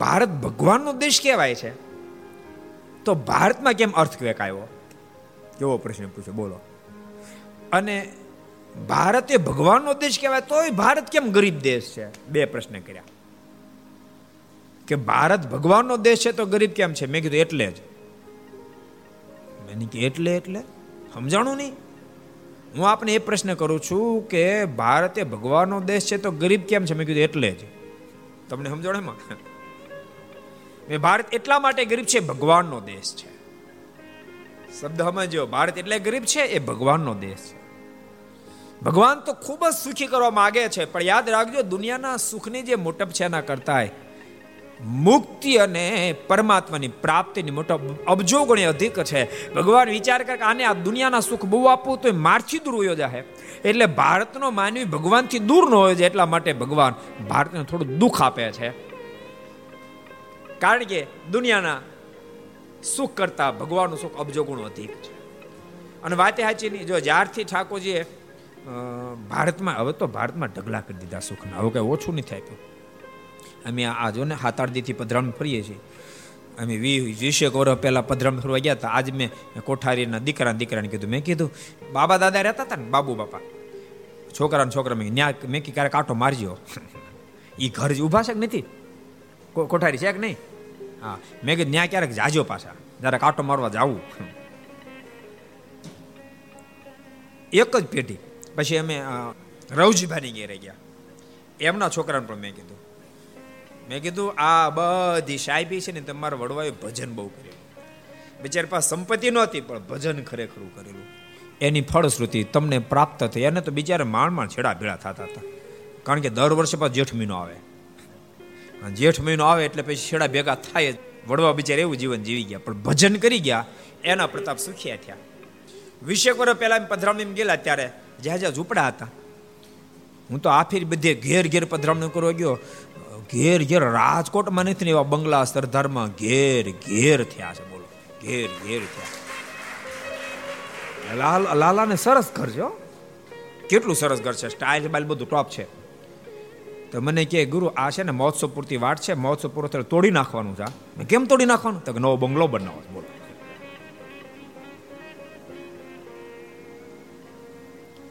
ભારત ભગવાનનો દેશ કહેવાય છે. તો ભારતમાં કેમ અર્થક્વેક આવ્યો? કેવો પ્રશ્ન પૂછ્યો. બોલો. અને ભારત એ ભગવાનનો દેશ કહેવાય, તોય ભારત કેમ ગરીબ દેશ છે? બે પ્રશ્ન કર્યા. કે ભારત ભગવાનનો દેશ છે તો ગરીબ કેમ છે? મેં કીધું, એટલે જ. મેં કે એટલે એટલે? સમજાણું નહીં? હું આપને એ પ્રશ્ન કરું છું કે ભારત એ ભગવાનનો દેશ છે તો ગરીબ કેમ છે? મેં કીધું, એટલે જ. તમને સમજાણો એમાં? ભારત એટલા માટે ગરીબ છે, ભગવાનનો દેશ છે. શબ્દ સમજો ભારત એટલે ગરીબ છે, એ ભગવાનનો દેશ છે. ભગવાન તો ખૂબ જ સુખી કરવા માગે છે, પણ યાદ રાખજો, દુનિયાના સુખની જે મોટપ છે એના કરતા મુક્તિ અને પરમાત્માની પ્રાપ્તિની મોટો અબજો ગણી અધિક છે. ભગવાન વિચાર કરે કે આને આ દુનિયાના સુખ બહુ આપવું તો મારથી દૂર હોયો જાય એટલે ભારતનો માનવી ભગવાનથી દૂર ન હોય જાય એટલા માટે ભગવાન ભારતને થોડું દુઃખ આપે છે. કારણ કે દુનિયાના સુખ કરતા ભગવાનનું સુખ અબજો ગુણ અધિક છે. અને વાતે સાચી જો જ્યારથી ઠાકોરજીએ ભારતમાં, હવે તો ભારતમાં ઢગલા કરી દીધા સુખના. હવે કઈ ઓછું નથી આપ્યું અમે આ જો ને સાત આઠ દીથી પધરામ ફરીએ છીએ. અમે વીસેક વર્ષ પહેલાં પધરામ ફરવા ગયા હતા. આજ મેં કોઠારીના દીકરા દીકરાને કીધું. મેં કીધું, બાબા દાદા રહેતા હતા ને? બાબુ, બાપા. છોકરા છોકરા મેં ન્યા મેં કી ક્યારેક કાંટો મારજો. એ ઘર જ ઊભા છે કે નથી? કોઠારી છે કે નહીં? હા. મેં કીધું, ન્યા ક્યારેક જાજો પાછા. જ્યારે કાંટો મારવા જાવું. એક જ પેઢી. પછી અમે રવજીભાની ઘેરે ગયા. એમના છોકરાને પણ મેં કીધું મેં કીધું, આ બધી સાહેબી છે ને, તમારા વડવાએ ભજન બહુ કર્યું. બિચાર પાસે સંપત્તિ નહોતી, પણ ભજન ખરેખરું કરેલું. એની ફળશ્રુતિ તમને પ્રાપ્ત થઈ. એને તો બિચારા માણ માણ છેડા ભેળા થતા હતા. કારણ કે દર વર્ષે પાછો જેઠ મહિનો આવે. જેઠ મહિનો આવે એટલે પછી છેડા ભેગા થાય વડવા બિચાર એવું જીવન જીવી ગયા, પણ ભજન કરી ગયા, એના પ્રતાપ સુખિયા થયા. વીસેક વર્ષ પહેલા પધરામણી ગયેલા ત્યારે જ્યાં જ્યાં ઝૂંપડા હતા. હું તો આફીર બધે ઘેર ઘેર પધરામણી કરવા ગયો. ઘેર ઘેર રાજકોટમાં નથી ને એવા બંગલા સરદારમાં ઘેર ઘેર થયા છે, બોલો. ઘેર ઘેર થયા લાલ, લાલાને સરસ ઘર છે. કેટલું સરસ ઘર છે. સ્ટાઇલ બાઇલ બધું ટોપ છે. તો મને કહે ગુરુ, આ છે ને મહોત્સવ પૂરતી વાટ છે. મહોત્સવ પૂરો થયો તોડી નાખવાનું છે. કેમ તોડી નાખવાનું? તો નવો બંગલો બનાવો બોલો.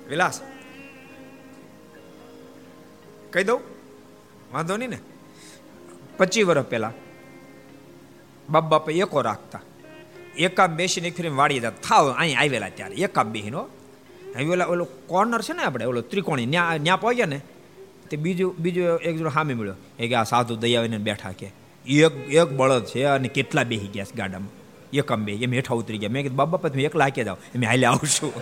વિલાસ, કહી દઉં? વાંધો નહીં ને? પચીસ વર્ષ પહેલા બાપ બાપે એકો રાખતા. એકા બેસીને એક ફેરી વાળી જતા. થાવ, અહીં આવેલા ત્યારે. એકા બેહીનો ઓલા ઓલો કોર્નર છે ને આપણે, ઓલો ત્રિકોણી, ન્યા ન્યા પહોંચ્યા ને, તે બીજું બીજું એક જણો સામે મળ્યો. એ કે આ સાધુ દયાવીને બેઠા કે. એક એક બળદ છે અને કેટલા બેહી ગયા ગાડામાં. એકમ બે એમ હેઠા ઉતરી ગયા. મેં કીધું બાબા પછી એકલા હાકે જાવ એમ હાલે આવશું.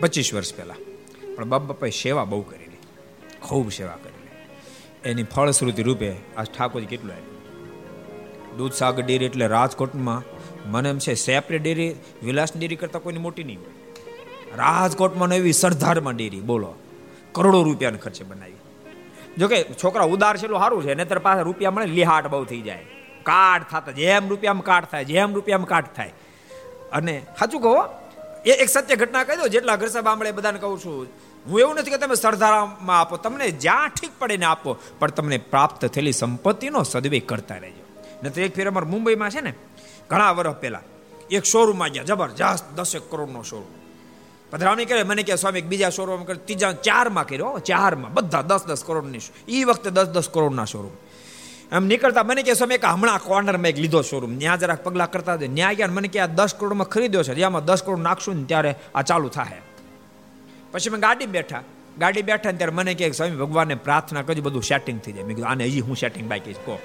પચીસ વર્ષ પહેલા. પણ બાપ બાપાએ સેવા બહુ કરેલી ખૂબ સેવા કરેલી એની ફળશ્રુતિ રૂપે આ ઠાકોરજી કેટલું આવ્યું દૂધસાગર ડેરી એટલે રાજકોટમાં, મને એમ છે સેપરેટ ડેરી, વિલાસ ડેરી કરતાં કોઈની મોટી નહીં હોય. રાજકોટમાં એવી સરદારમાં ડેરી, બોલો. કરોડો રૂપિયાના ખર્ચે બનાવી. જોકે છોકરા ઉદાર છે એટલું સારું છે, નહીતર પાસે રૂપિયા મળે લિહાટ બહુ થઈ જાય. કાટ થતા, જેમ રૂપિયામાં કાટ થાય, જેમ રૂપિયામાં કાટ થાય. અને સાચું કહો એ એક સત્ય ઘટના કહી દો જેટલા ઘર સાહેબ આંબળે બધાને કહું છું. હું એવું નથી કે તમે સરદારામાં આપો, તમને જ્યાં ઠીક પડે ને આપો, પણ તમને પ્રાપ્ત થયેલી સંપત્તિનો સદવે કરતા રહેજો. નહીં એક ફેર અમારે મુંબઈમાં છે ને, ઘણા વર્ષ પહેલા, એક શોરૂમમાં ગયા, જબરજસ્ત દસેક કરોડનો શોરૂમ પધરાવણી કરે, મને કે સ્વામી બીજા શોરૂમ કરે. ત્રીજા ચારમાં કર્યો ચારમાં, બધા દસ દસ કરોડની એ વખતે દસ દસ કરોડના શોરૂમ એમ નીકળતા મને કે સ્વામી કે હમણાં કોર્નરમાં એક લીધો શોરૂમ ત્યાં જરાક પગલા કરતા હતા ત્યાં ગયા મને કે આ દસ કરોડમાં ખરીદ્યો છે. જેમાં દસ કરોડ નાખશું ને ત્યારે આ ચાલુ થાય. પછી મેં ગાડી બેઠા. ગાડી બેઠા ને ત્યારે મને કે સ્વામી, ભગવાનને પ્રાર્થના કરજો, બધું સેટિંગ થઈ જાય. મેં કીધું, આને હજી હું સેટિંગ બાકી કહો.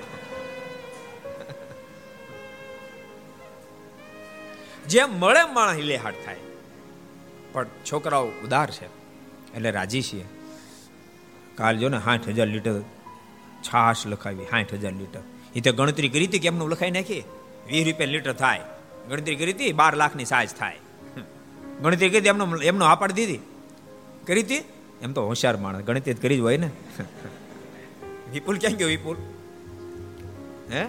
જેમ મળે માણસ હાટ થાય. પણ છોકરાઓ ઉદાર છે. એટલે રાજી છીએ. કાલ જો ને સાઠ હજાર લીટર છાશ લખાવી, સાઠ હજાર લીટર. એ તો ગણતરી કરી હતી કે એમનું લખાઈ નાખી વીસ રૂપિયા લીટર થાય. ગણતરી કરી હતી, બાર લાખની સાઈઝ થાય. ગણતરી કરી એમનો એમનો હા પાડી દીધી. કરી હતી? એમ તો હોશિયાર માણસ, ગણતરી કરી જ હોય ને. વિપુલ ક્યાં ગયો વિપુલ? હે?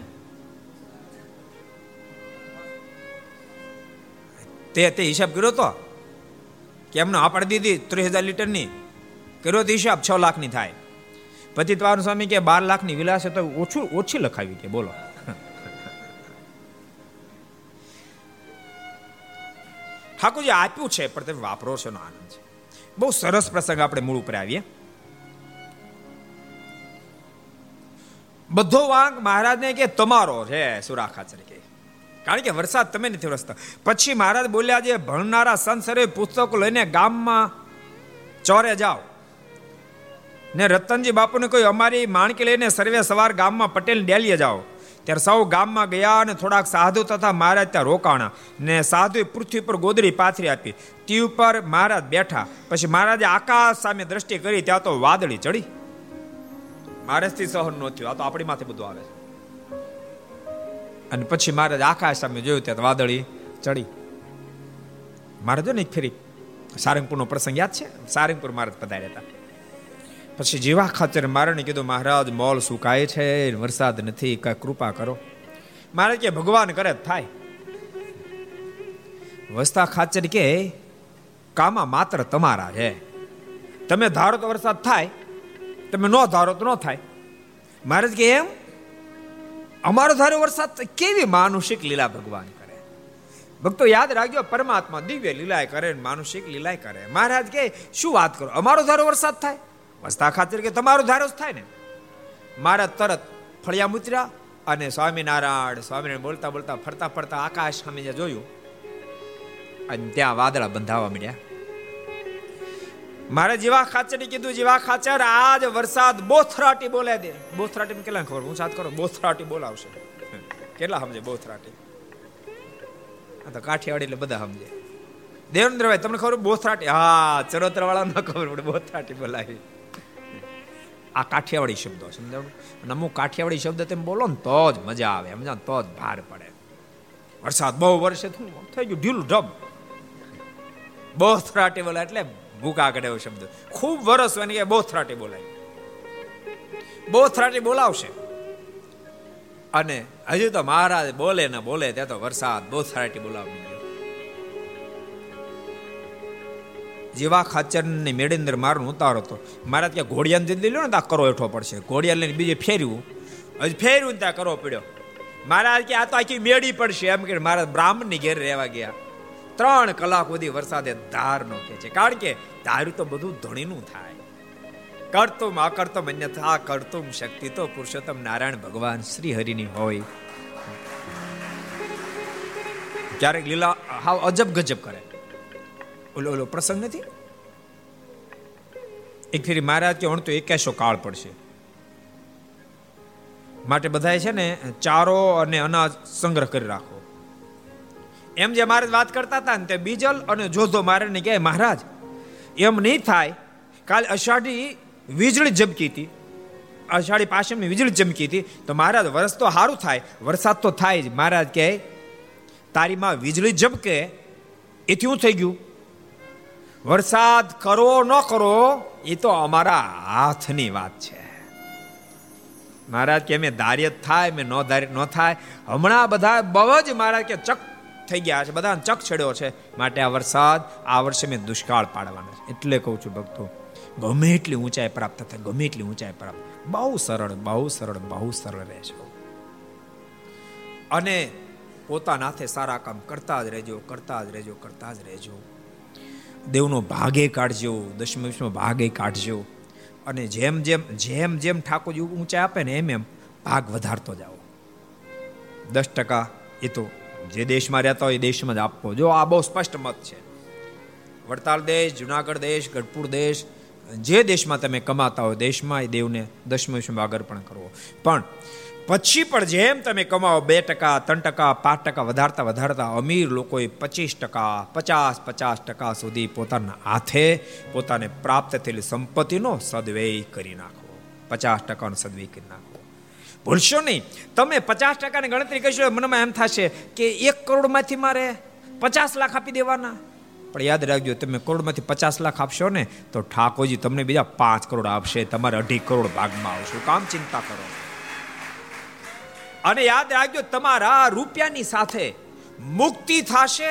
તે તે હિસાબ કર્યો તો? કે એમનો હા દીધી ત્રીસ હજાર લીટરની? કર્યો તો હિસાબ, છ લાખની થાય. પછી તમારું સ્વામી કે બાર લાખની વિલાસ તો ઓછું ઓછી લખાવી કે બોલો. ઠાકોરજી, આપ્યું છે, પણ તમે વાપરો છો આનંદ છે. બહુ સરસ પ્રસંગ આપણે મૂળ ઉપર આવીએ. બધો વાંક મહારાજને કે તમારો છે, સુરાખા તરીકે. કારણ કે વરસાદ તમે નથી વરસતા. પછી મહારાજ બોલ્યા જે ભણનારા સંત સરે પુસ્તકો લઈને ગામમાં ચોરે જાઓ. ને રતનજી બાપુને કહ્યું, અમારી માણકી લઈને સર્વે સવાર ગામમાં પટેલ ડેલીએ જાઓ. ત્યારે સૌ ગામમાં ગયા અને થોડાક સાધુ તથા મહારાજ ત્યાં રોકાણા ને સાધુએ પૃથ્વી પર ગોદડી પાથરી આપી. તી ઉપર મહારાજ બેઠા. પછી મહારાજે આકાશ સામે દ્રષ્ટિ કરી, ત્યાં તો વાદળી ચડી. મહારાજથી સહન ન થયું. આ તો આપણી માથે બધું આવે અને પછી મહારાજ આકાશ સામે જોયું, ત્યાં વાદળી ચડી. મહારાજ ને એક ફેરી, સારંગપુરનો પ્રસંગ યાદ છે? સારંગપુર મહારાજ પધાર્યા હતા. પછી જીવા ખાચર મારણે કીધું, મહારાજ, મોલ સુકાય છે, વરસાદ નથી કઈ કૃપા કરો. મારે કે, ભગવાન કરે થાય. વસ્તા ખાચર કે, કામા માત્ર તમારા છે. તમે ધારો તો વરસાદ થાય, તમે ન ધારો તો ન થાય. મહારાજ કે, એમ? અમારો ધારો વરસાદ કેવી માનુષિક લીલા ભગવાન કરે. ભક્તો યાદ રાખજો, પરમાત્મા દિવ્ય લીલાય કરે માનુષિક લીલાય કરે. મહારાજ કે, શું વાત કરો? અમારો ધારો વરસાદ થાય? વસ્તા ખાતર કે તમારો ધારો થાય ને? મારા તરત ફળિયા મુતર્યા અને સ્વામિનારાયણ સ્વામિનારાયણ બોલતા બોલતા, ફરતા ફરતા આકાશ સામે જ્યાં, અને ત્યાં વાદળા બંધાવા મળ્યા મારે જીવા ને કીધું, જીવા ખાચર આજ વરસાદ બોથરાટી બોલે દે. બોથરાટી કેટલા ખબર? હું સાથ કરો બોથરાટી બોલાવશે. કેટલા સમજે બોથરાટી? આ તો કાઠિયાવાડી એટલે બધા સમજે. દેવેન્દ્રભાઈ, તમને ખબર બોથરાટી? હા ચરોતર વાળા ન ખબર પડે બોથરાટી બોલાવી. આ કાઠિયાવાડી શબ્દો સમજાવ અને અમુક કાઠિયાવાડી શબ્દ તેમ બોલો ને તો જ મજા આવે સમજા તો જ ભાર પડે. વરસાદ બહુ વર્ષે શું થઈ ગયું? ઢીલું ઢબ. બોથરાટે બોલાય એટલે ભૂકા કાઢે એવો શબ્દ. ખૂબ વરસ હોય ને કે થ્રાટી બોલાય બોથરાટી બોલાવશે. અને હજુ તો મહારાજ બોલે ને બોલે, ત્યાં તો વરસાદ બોથરાટી બોલાવી જેવા ખાચરની ની મારનો ઉતારો હતો. મારા ત્યાં ઘોડિયાને જલ્દી લ્યો ને ત્યાં કરો હેઠો પડશે. ઘોડિયા લઈને બીજે ફેર્યું. હજી ફેર્યું ત્યાં કરો પડ્યો. મહારાજ કે આ તો આખી મેળી પડશે. એમ કે મારા બ્રાહ્મણની ઘેર રહેવા ગયા. ત્રણ કલાક સુધી વરસાદે ધાર નો કે છે કારણ કે ધાર્યું તો બધું ધણીનું થાય. કરતુમ અકર્તુમ અન્યથા કર્તુમ શક્તિ તો પુરુષોત્તમ નારાયણ ભગવાન શ્રી હરિની હોય. ક્યારેક લીલા, હાવ અજબ ગજબ કરે. ઓલો ઓલો પ્રસંગ નથી? એક ફેરી મહારાજ કે તો એકેશો કાળ પડશે. માટે બધાએ છે ને, ચારો અને અનાજ સંગ્રહ કરી રાખો. એમ જે મહારાજ વાત કરતા હતા ને, તે બીજલ અને જોધો મારે કહે, મહારાજ, એમ નહીં થાય, કાલ અષાઢી વીજળી ઝબકી હતી. અષાઢી પાછળની વીજળી ચમકી હતી. તો મહારાજ, વરસ તો સારું થાય, વરસાદ તો થાય જ. મહારાજ કહે, તારીમાં વીજળી ઝબકે એથી હું થઈ ગયું. વરસાદ કરો, ન કરો એ તો અમારા હાથની વાત છે. મહારાજ કે, અમે ધાર્ય થાય મેં ન ધાર્ય, ન થાય. હમણાં બધા બહુ જ મહારાજ કે ચક થઈ ગયા છે, બધાને ચક છેડ્યો છે. માટે આ વરસાદ, આ વર્ષે મેં દુષ્કાળ પાડવાનો છે. એટલે કહું છું ભક્તો, ગમે એટલી ઊંચાઈ પ્રાપ્ત થાય, ગમે એટલી ઊંચાઈ પ્રાપ્ત બહુ સરળ બહુ સરળ બહુ સરળ રહેશો અને પોતાના હાથે સારા કામ કરતા જ રહેજો, કરતા જ રહેજો, કરતા જ રહેજો. દેવનો ભાગે કાઢજો, દશમ ભાગે કાઢજો. અને જેમ જેમ જેમ જેમ ઠાકોરજી ઊંચા આપે ને એમ એમ ભાગ વધારતો જાઓ. દસ ટકા એ તો જે દેશમાં રહેતા હોય એ દેશમાં જ આપવો. જો આ બહુ સ્પષ્ટ મત છે. વડતાલ દેશ, જુનાગઢ દેશ, ગઢપુર દેશ, જે દેશમાં તમે કમાતા હોય, દેશમાં એ દેવને દસમ વિશ્વમાં આગળ પણ કરવો. પણ પછી પણ જેમ તમે કમાવો બે ટકા, ત્રણ ટકા, પાંચ ટકા, વધારતા વધારતા અમીર લોકોએ પચીસ ટકા, પચાસ પચાસ ટકા સુધી પોતાના હાથે પોતાને પ્રાપ્ત થયેલી સંપત્તિનો સદવેય કરી નાખો. પચાસ ટકાનો સદવેય કરી નાખો. ભૂલશો નહીં. તમે પચાસ ટકાની ગણતરી કરશો, મનમાં એમ થશે કે એક કરોડમાંથી મારે પચાસ લાખ આપી દેવાના. પણ યાદ રાખજો, તમે કરોડમાંથી પચાસ લાખ આપશો ને, તો ઠાકોરજી તમને બીજા પાંચ કરોડ આપશે, તમારે અઢી કરોડ ભાગમાં આવશે. કામ ચિંતા કરો. અને યાદ રાખજો, તમારા રૂપિયાની સાથે મુક્તિ થશે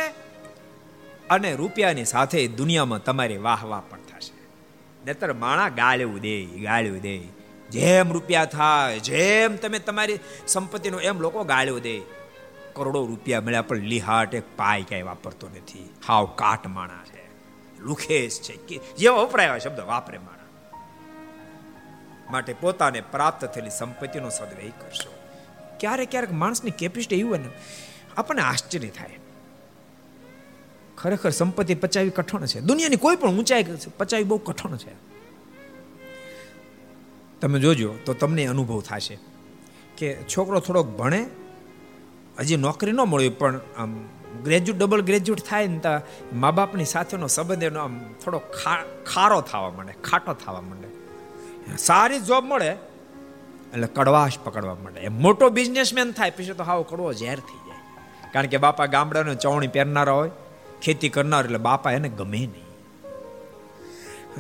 અને રૂપિયાની સાથે દુનિયામાં તમારી વાહ વાહ પણ થશે. નહીતર માણા ગાળ્યું દે ગાળ્યું દે. જેમ રૂપિયા થાય, જેમ તમે તમારી સંપત્તિનો, એમ લોકો ગાળ્યું દે. કરોડો રૂપિયા મળ્યા પણ લિહાટ એક પાય ક્યાંય વાપરતો નથી. હાવ કાટ માણા છે. લુખેશ છે. કે જેવા વપરાય શબ્દ વાપરે માણા. માટે પોતાને પ્રાપ્ત થયેલી સંપત્તિનો સદવ્યય કરશો. ક્યારેક ક્યારેક માણસની કેપેસિટી એવી ને, આપણને આશ્ચર્ય થાય. ખરેખર સંપત્તિ પચાવી કઠણ છે. દુનિયાની કોઈ પણ ઊંચાઈ પચાવી બહુ કઠણ છે. તમે જોજો, તો તમને અનુભવ થશે કે છોકરો થોડોક ભણે, હજી નોકરી ન મળી, પણ આમ ગ્રેજ્યુએટ ડબલ ગ્રેજ્યુએટ થાય ને તો મા બાપની સાથેનો સંબંધ એનો આમ થોડો ખારો થવા માંડે, ખાટો થવા માંડે. સારી જોબ મળે એટલે કડવાશ પકડવા માંડે. મોટો બિઝનેસમેન થાય, પછી તો હાવ કડવો ઝેર થઈ જાય. કારણ કે બાપા ગામડાનો ચવણી પહેરનારા હોય, ખેતી કરનાર, એટલે બાપા એને ગમે નહીં.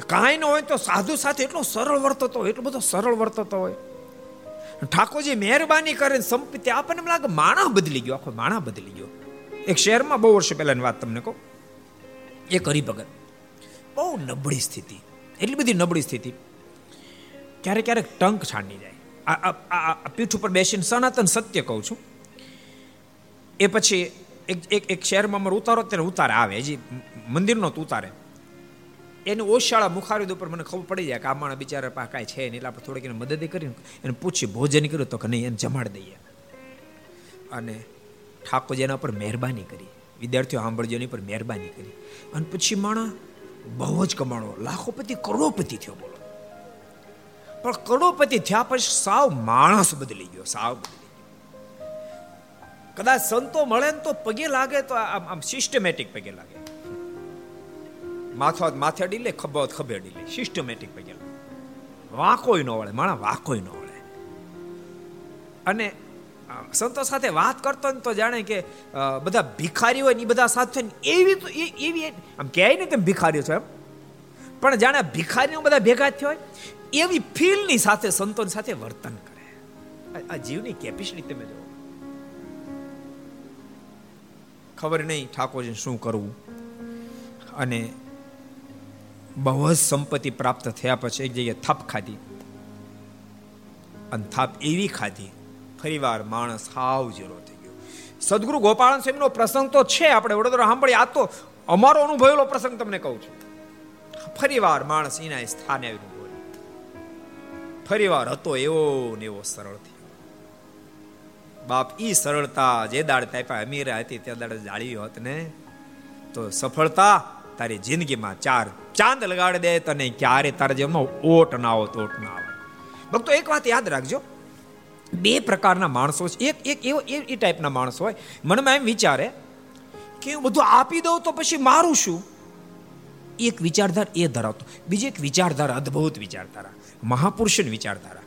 કાંઈ ન હોય તો સાધુ સાથે એટલો સરળ વર્તતો હોય, એટલો બધો સરળ વર્તતો હોય. ઠાકોરજી મહેરબાની કરે સંપત્તિ આપણને લાગે માણા બદલી ગયો, આખો માણા બદલી ગયો. એક શહેરમાં બહુ વર્ષ પહેલાની વાત તમને કહું. એક હરિભગત. બહુ નબળી સ્થિતિ. એટલી બધી નબળી સ્થિતિ. ક્યારેક ક્યારેક ટંક છાંડી જાય. આ પીઠ ઉપર બેસીને સનાતન સત્ય કહું છું. એ પછી એક એક એક શહેરમાં અમારે ઉતારો ત્યારે ઉતારે આવે, હજી મંદિરનો તો ઉતારે. એની ઓશાળા મુખારી ઉપર મને ખબર પડી જાય કે આ માણસ બિચારા પા કાંઈ છે નહીં, એટલે આપણે થોડીક એને મદદ કરીને, એને પૂછી ભોજન કર્યું તો કે નહીં, એને જમાડ દઈએ. અને ઠાકોરજી એના પર મહેરબાની કરી, વિદ્યાર્થીઓ સાંભળજો, એની પર મહેરબાની કરી. અને પછી માણા બહુ જ કમાણો, લાખોપતિ કરોડોપતિ થયો બોલો. પણ કરોડોપતિ થયા પછી સાવ માણસ બદલી ગયો, સાવ બદલી ગયો. કદાચ સંતો મળે ને તો પગે લાગે તો આમ આમ સિસ્ટમેટિક પગે લાગે. માથો માથે અડી લે ખભો ખભે અડી લે સિસ્ટમેટિક પગે લાગે. વાંકોય ન વળે, માણા વાંકોય ન વળે. અને સંતો સાથે વાત કરતો ને તો જાણે કે બધા ભિખારી હોય ને એ બધા સાથે ને એવી તો એવી આમ કહેવાય ને તેમ ભિખારીઓ છો એમ. પણ જાણે ભિખારીઓ બધા ભેગા થયા હોય એવી ફીલની સાથે સંતોની સાથે વર્તન કરે. આ- જીવની કેપેસિટી તમે જો ખબર નહીં ઠાકોરજી શું કરવું. અને બહુ જ સંપત્તિ પ્રાપ્ત થયા પછી એક જગ્યાએ થાપ ખાધી. અને થાપ એવી ખાધી, ફરીવાર માણસ હાવ જીરો થઈ ગયો. સદગુરુ ગોપાલ સ્વામીનો પ્રસંગ તો છે, આપણે વડોદરા સાંભળી આ તો અમારો અનુભવેલો પ્રસંગ તમને કહું છું. ફરીવાર માણસ એના સ્થાને આવીને બોલ્યો ફરીવાર હતો એવો ને એવો સરળ થયો. બાપ ઈ સરળતા જે દાડ તાપ્યા અમીરા હતી તે દાડે જાળવી હોત ને, તો સફળતા તારી જિંદગીમાં ચાર ચાંદ લગાડી દે તને ક્યારે તારા જેમાં ઓટ ના આવો ઓટ ના આવે ભક્તો, એક વાત યાદ રાખજો. બે પ્રકારના માણસો છે. એક એક એવો એ ટાઈપના માણસો હોય. મનમાં એમ વિચારે કે હું બધું આપી દઉં તો પછી મારું શું? એક વિચારધાર એ ધરાવતો. બીજી એક વિચારધારા, અદ્ભુત વિચારધારા. મહાપુરુષની વિચારધારા.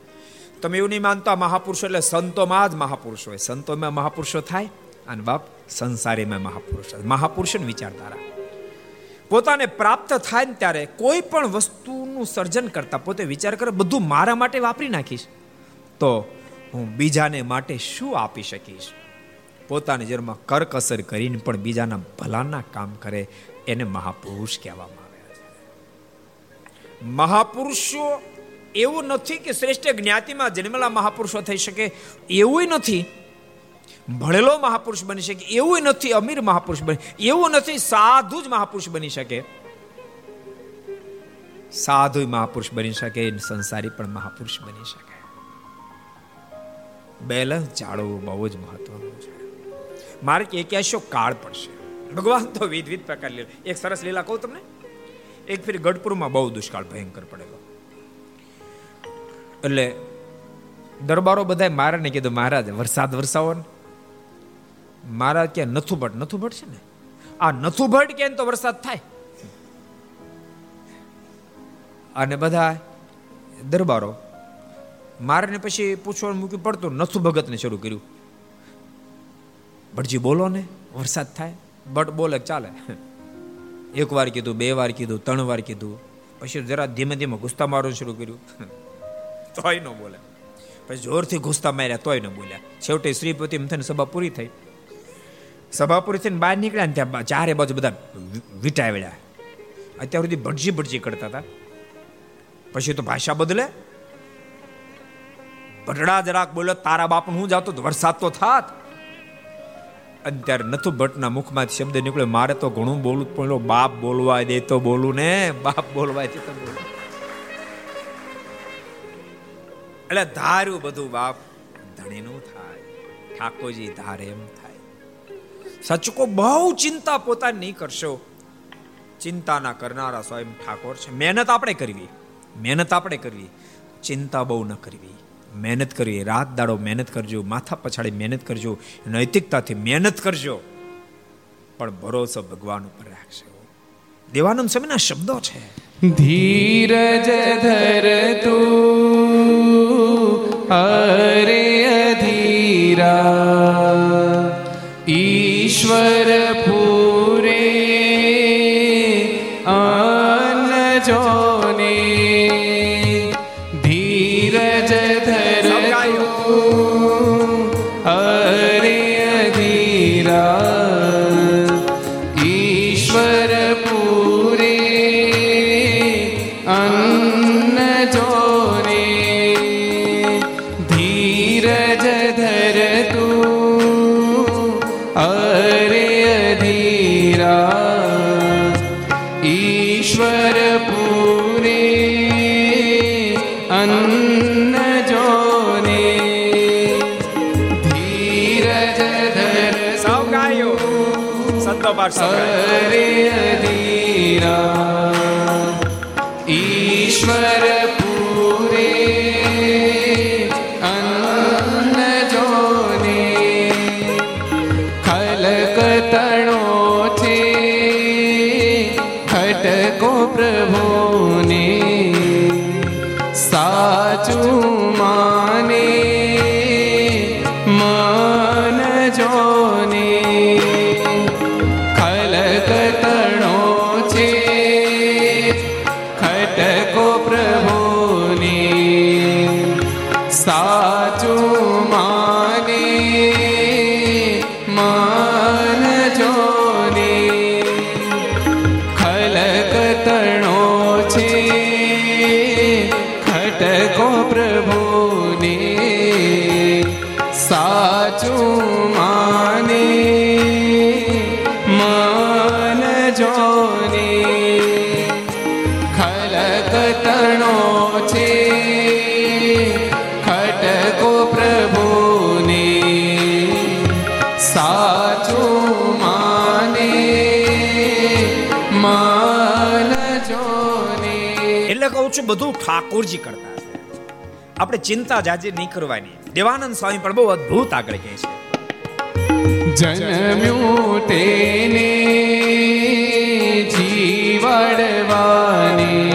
તમે એવું નહીં માનતા, મહાપુરુષો એટલે સંતોમાં જ મહાપુરુષો હોય. સંતોમાં મહાપુરુષો થાય અને બાપ સંસારીમાં મહાપુરુષ મહાપુરુષોની વિચારધારા. પોતાને પ્રાપ્ત થાય ને ત્યારે કોઈ પણ વસ્તુનું સર્જન કરતા પોતે વિચાર કરે, બધું મારા માટે વાપરી નાખીશ. તો હું બીજાને માટે શું આપી શકીશ? પોતાની જન્મમાં કરકસર કરીને પણ બીજાના ભલાના કામ કરે એને મહાપુરુષ કહેવામાં આવે છે. મહાપુરુષો એવું નથી કે શ્રેષ્ઠ જ્ઞાતિમાં જન્મેલા મહાપુરુષો થઈ શકે. એવું નથી. ભણેલો મહાપુરુષ બની શકે. એવું નથી અમીર મહાપુરુષ બની એવું નથી સાધુ જ મહાપુરુષ બની શકે. સાધુ મહાપુરુષ બની શકે સંસારી પણ મહાપુરુષ બની શકે. બેલેન્સ જાળવવું બહુ જ મહત્વનું છે. મારે કે એક્યાશો કાળ પડશે? ભગવાન તો વિવિધ પ્રકાર લીલા. એક સરસ લીલા કહું તમને. એક ફેર ગઢપુરમાં બહુ દુષ્કાળ ભયંકર પડેલો. એટલે દરબારો બધા મહારાજને કીધું, મહારાજ, વરસાદ વરસાવો ને. મહારાજ કે, નથું ભટ્ટ નથું ભટ છે ને? આ નથું ભટ્ટ કે તો વરસાદ થાય. અને બધા દરબારો મારે પછી પૂછવાનું મૂક્યું પડતું, નથું ભગતને શરૂ કર્યું. ભટજી બોલો ને, વરસાદ થાય. બટ બોલે, ચાલે. એક વાર કીધું, બે વાર કીધું, ત્રણ વાર કીધું. પછી જરા ધીમે ધીમે ગુસ્સા મારવાનું શરૂ કર્યું. તોય ન બોલે. પછી જોરથી ઘૂસતા માર્યા, તોય ન બોલ્યા. છેવટે શ્રીપતિ થઈને સભા પૂરી થઈ. સભા પૂરી થઈને બહાર નીકળ્યા ને ત્યાં ચારે બાજુ બધા વિટાવ્યા. અત્યાર સુધી ભટજી ભટજી કરતા હતા. પછી તો ભાષા બદલે. ભટડા જરાક બોલ્યો, તારા બાપ હું જાતો વરસાદ તો થાત. અને ત્યારે નથુ ભટ્ટના મુખમાંથી શબ્દ નીકળ્યો, મારે તો ઘણું બોલવું પણ બાપ બોલવા દે તો બોલું ને, બાપ બોલવા દે તો બોલું. એટલે ધાર્યું બધું બાપ ધણીનું થાય, ઠાકોરજી ધારે એમ થાય. સચકો બહુ ચિંતા પોતાની નહીં કરશો. ચિંતા ના કરનારા સ્વયં ઠાકોર છે. મહેનત આપણે કરવી, મહેનત આપણે કરવી. ચિંતા બહુ ન કરવી. મહેનત કરવી, રાત દાડો મહેનત કરજો, માથા પછાડી મહેનત કરજો, નૈતિકતાથી મહેનત કરજો. પણ ભરોસો ભગવાન ઉપર રાખશો દેવાનંદ સ્વામીના શબ્દો છે. ધીરજ ધર તું અરે અધીરા ઈશ્વર ઈશ્વરપુરી અન્ન જોને ધીરજ ધર સૌ ગાયો સંતો પાઠ સરે ધીરા ઈશ્વર ઠાકોરજી કરતા છે આપણે ચિંતા જાજે નહીં કરવાની. દેવાનંદ સ્વામી પણ બહુ અદ્ભુત આગળ કહે છે. જન્મ્યું તેને જીવડવાની.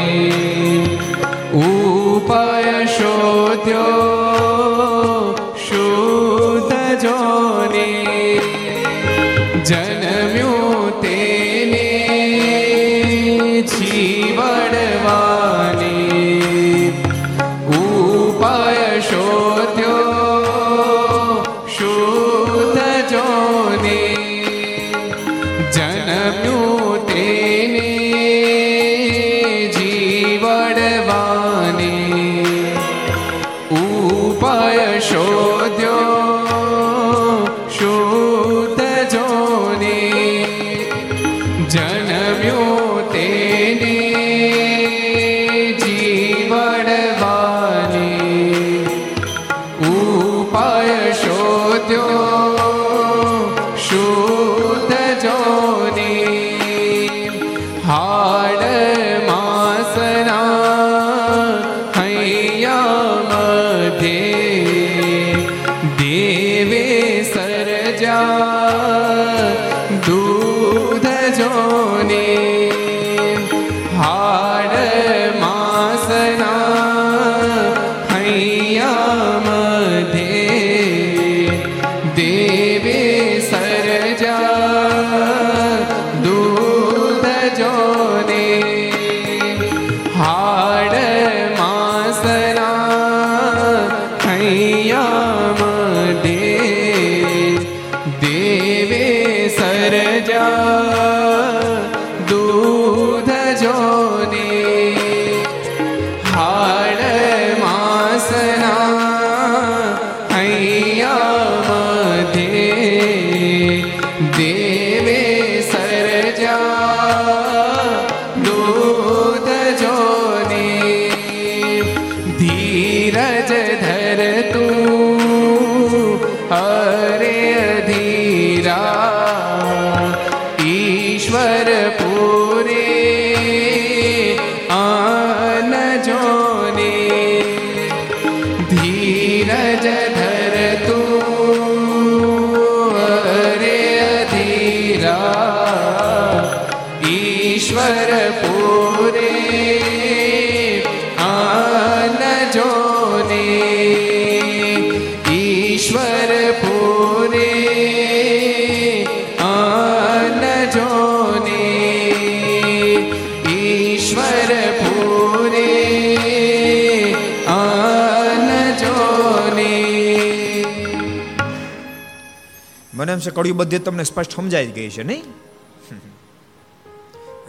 મને છે કડિયું બધે તમને સ્પષ્ટ સમજાઈ ગઈ છે, નહીં?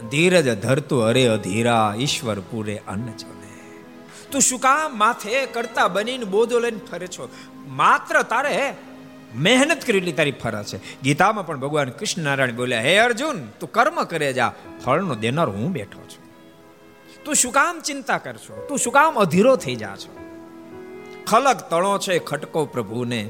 ધીરજ ધરતું અરે અધીરા, ઈશ્વર પૂરે અન્ન ચોને તું શું કામ માથે કરતા બનીને બોધો લઈને ફરે છો? માત્ર તારે મહેનત કરેલી તારી ફરજ છે. ગીતામાં પણ ભગવાન કૃષ્ણ નારાયણ બોલ્યા, હે અર્જુન, તું કર્મ કરે જા, ફળનો દેનાર હું બેઠો છું. તું શું કામ ચિંતા કરશો? તું શું કામ અધીરો થઈ જા છો? ખલક તળો છે ખટકો પ્રભુને.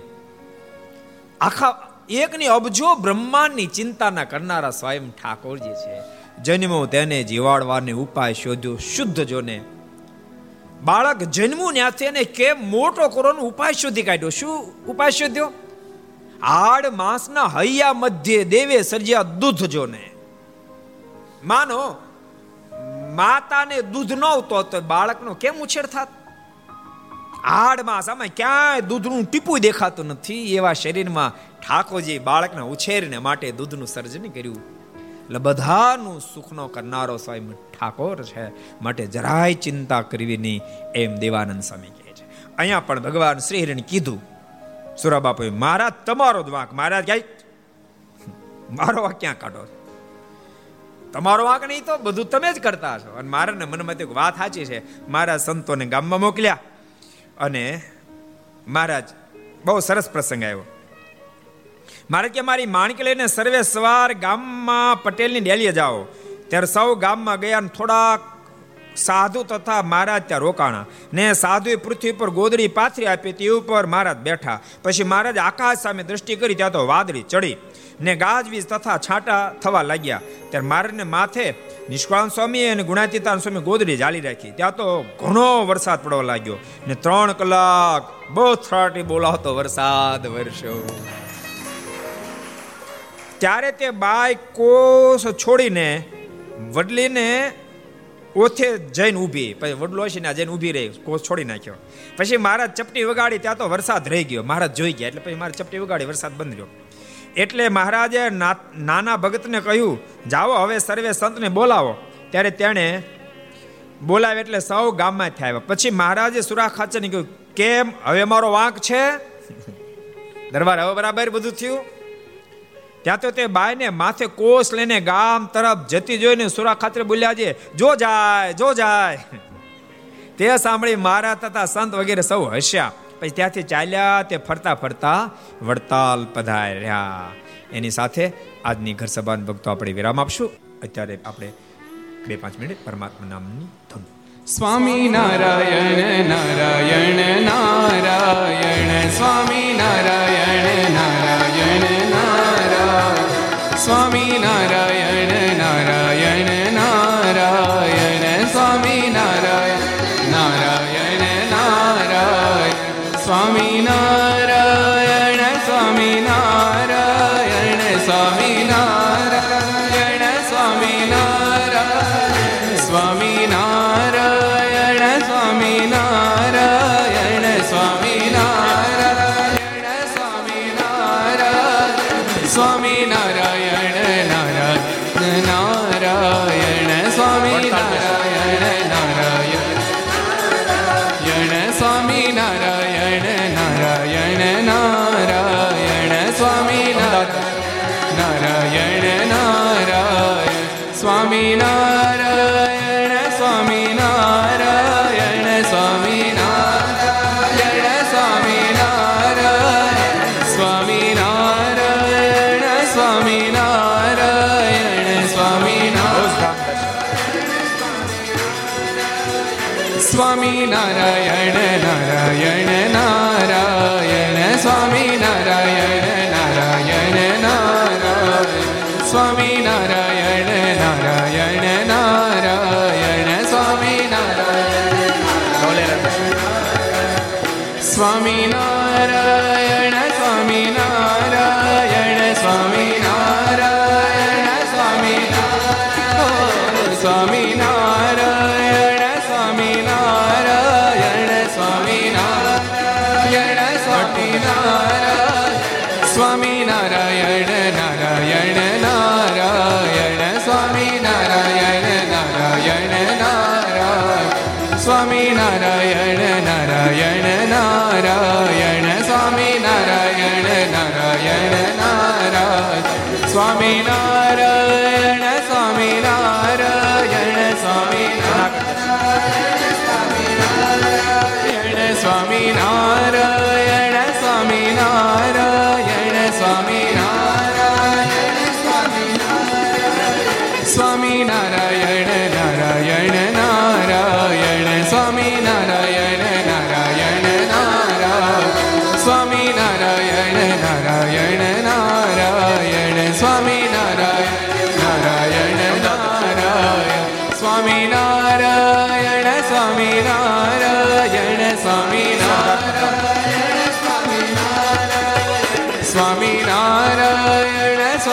આખા એકની અબજો બ્રહ્માંડની ચિંતાના કરનારા સ્વયં ઠાકોરજી છે. જન્મો તેને જીવાડવાને ઉપાય શોધ્યો શુદ્ધ જોને. બાળક જન્મું ત્યાંથી એને કેમ મોટો કરવાનો ઉપાય શોધી કાઢ્યો? શું ઉપાય શોધ્યો? આડ માસના હૈયા મધ્યે દેવે સર્જ્યા દૂધ જોને. માનો, માતાને દૂધ ન આવતો તો બાળકનો કેમ ઉછેર થાત? હાડ સામે ક્યાંય દૂધનું ટીપું દેખાતું નથી. એવા શરીરમાં ઠાકોરજી બાળકના ઉછેરને માટે દૂધનું સર્જન કર્યું. એટલે બધાનું સુખનો કરનારો સ્વયં ઠાકોર છે. માટે જરાય ચિંતા કરવી નહીં, એમ દેવાનંદ સ્વામી કહે છે. અહીંયા પણ ભગવાન શ્રી હરિને કીધું, સુરા બાપુએ મારા તમારો જ વાંક. મારા ક્યાંય મારો વાંક ક્યાં કાઢો તમારો વાંક નહીં તો બધું તમે જ કરતા છો. અને મારા મનમાં એક વાત સાચી છે. મારા સંતોને ગામમાં મોકલ્યા. અને મહારાજ, બહુ સરસ પ્રસંગ આવ્યો. મારે કે મારી માણકી લઈને સર્વે સવાર ગામમાં પટેલની ડેલીએ જાઓ. ત્યારે સૌ ગામમાં ગયા થોડાક સાધુ તથા મહારાજ ત્યાં રોકાણા. ને સાધુએ પૃથ્વી પર ગોદડી પાથરી આપી, તે ઉપર મહારાજ બેઠા. પછી મહારાજ આકાશ સામે દ્રષ્ટિ કરી, ત્યાં તો વાદળી ચડી. ને ગાજવીજ તથા છાંટા થવા લાગ્યા. ત્યારે મારને માથે નિષ્કાળ સ્વામી અને ગુણાતીતાન સ્વામી ગોદડી જાળી રાખી. ત્યાં તો ઘણો વરસાદ પડવા લાગ્યો ને ત્રણ કલાક બહુ થરાટી બોલાવતો વરસાદ વરસ્યો. ત્યારે તે બાય કોષ છોડીને વડલીને ઓથે જઈને ઊભી. પછી વડલો છે ને જઈને ઊભી રહી કોષ છોડી નાખ્યો. પછી મહારાજ ચપટી વગાડી, ત્યાં તો વરસાદ રહી ગયો. મહારાજ જોઈ ગયા, એટલે પછી મારે ચપટી વગાડી, વરસાદ બંધ રહ્યો. એટલે મહારાજે નાના ભગતને કહ્યું, જાઓ હવે સર્વે સંતને બોલાવો. ત્યારે તેણે બોલાવે એટલે સૌ ગામમાં થાય પછી મહારાજે સુરા ખાચરને કહ્યું, કેમ? હવે મારો વાંક છે? દરબાર હવે બરાબર બધું થયું. ત્યાં તો તે બાયને માથે કોષ લઈને ગામ તરફ જતી જોઈને સુરા ખાતરે બોલ્યા છે, જો જાય જો જાય. તે સાંભળી મારા તથા સંત વગેરે સૌ હસ્યા. પછી ત્યાંથી ચાલ્યા, તે ફરતા ફરતા વડતાલ પધાર્યા. એની સાથે આજની ઘર સભાન ભક્તો આપણે વિરામ આપશું. અત્યારે આપણે બે પાંચ મિનિટ પરમાત્મા નામની ધૂન. સ્વામી નારાયણ નારાયણ નારાયણ, સ્વામી નારાયણ નારાયણ નારાયણ. સ્વામી નારાયણ.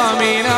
Swami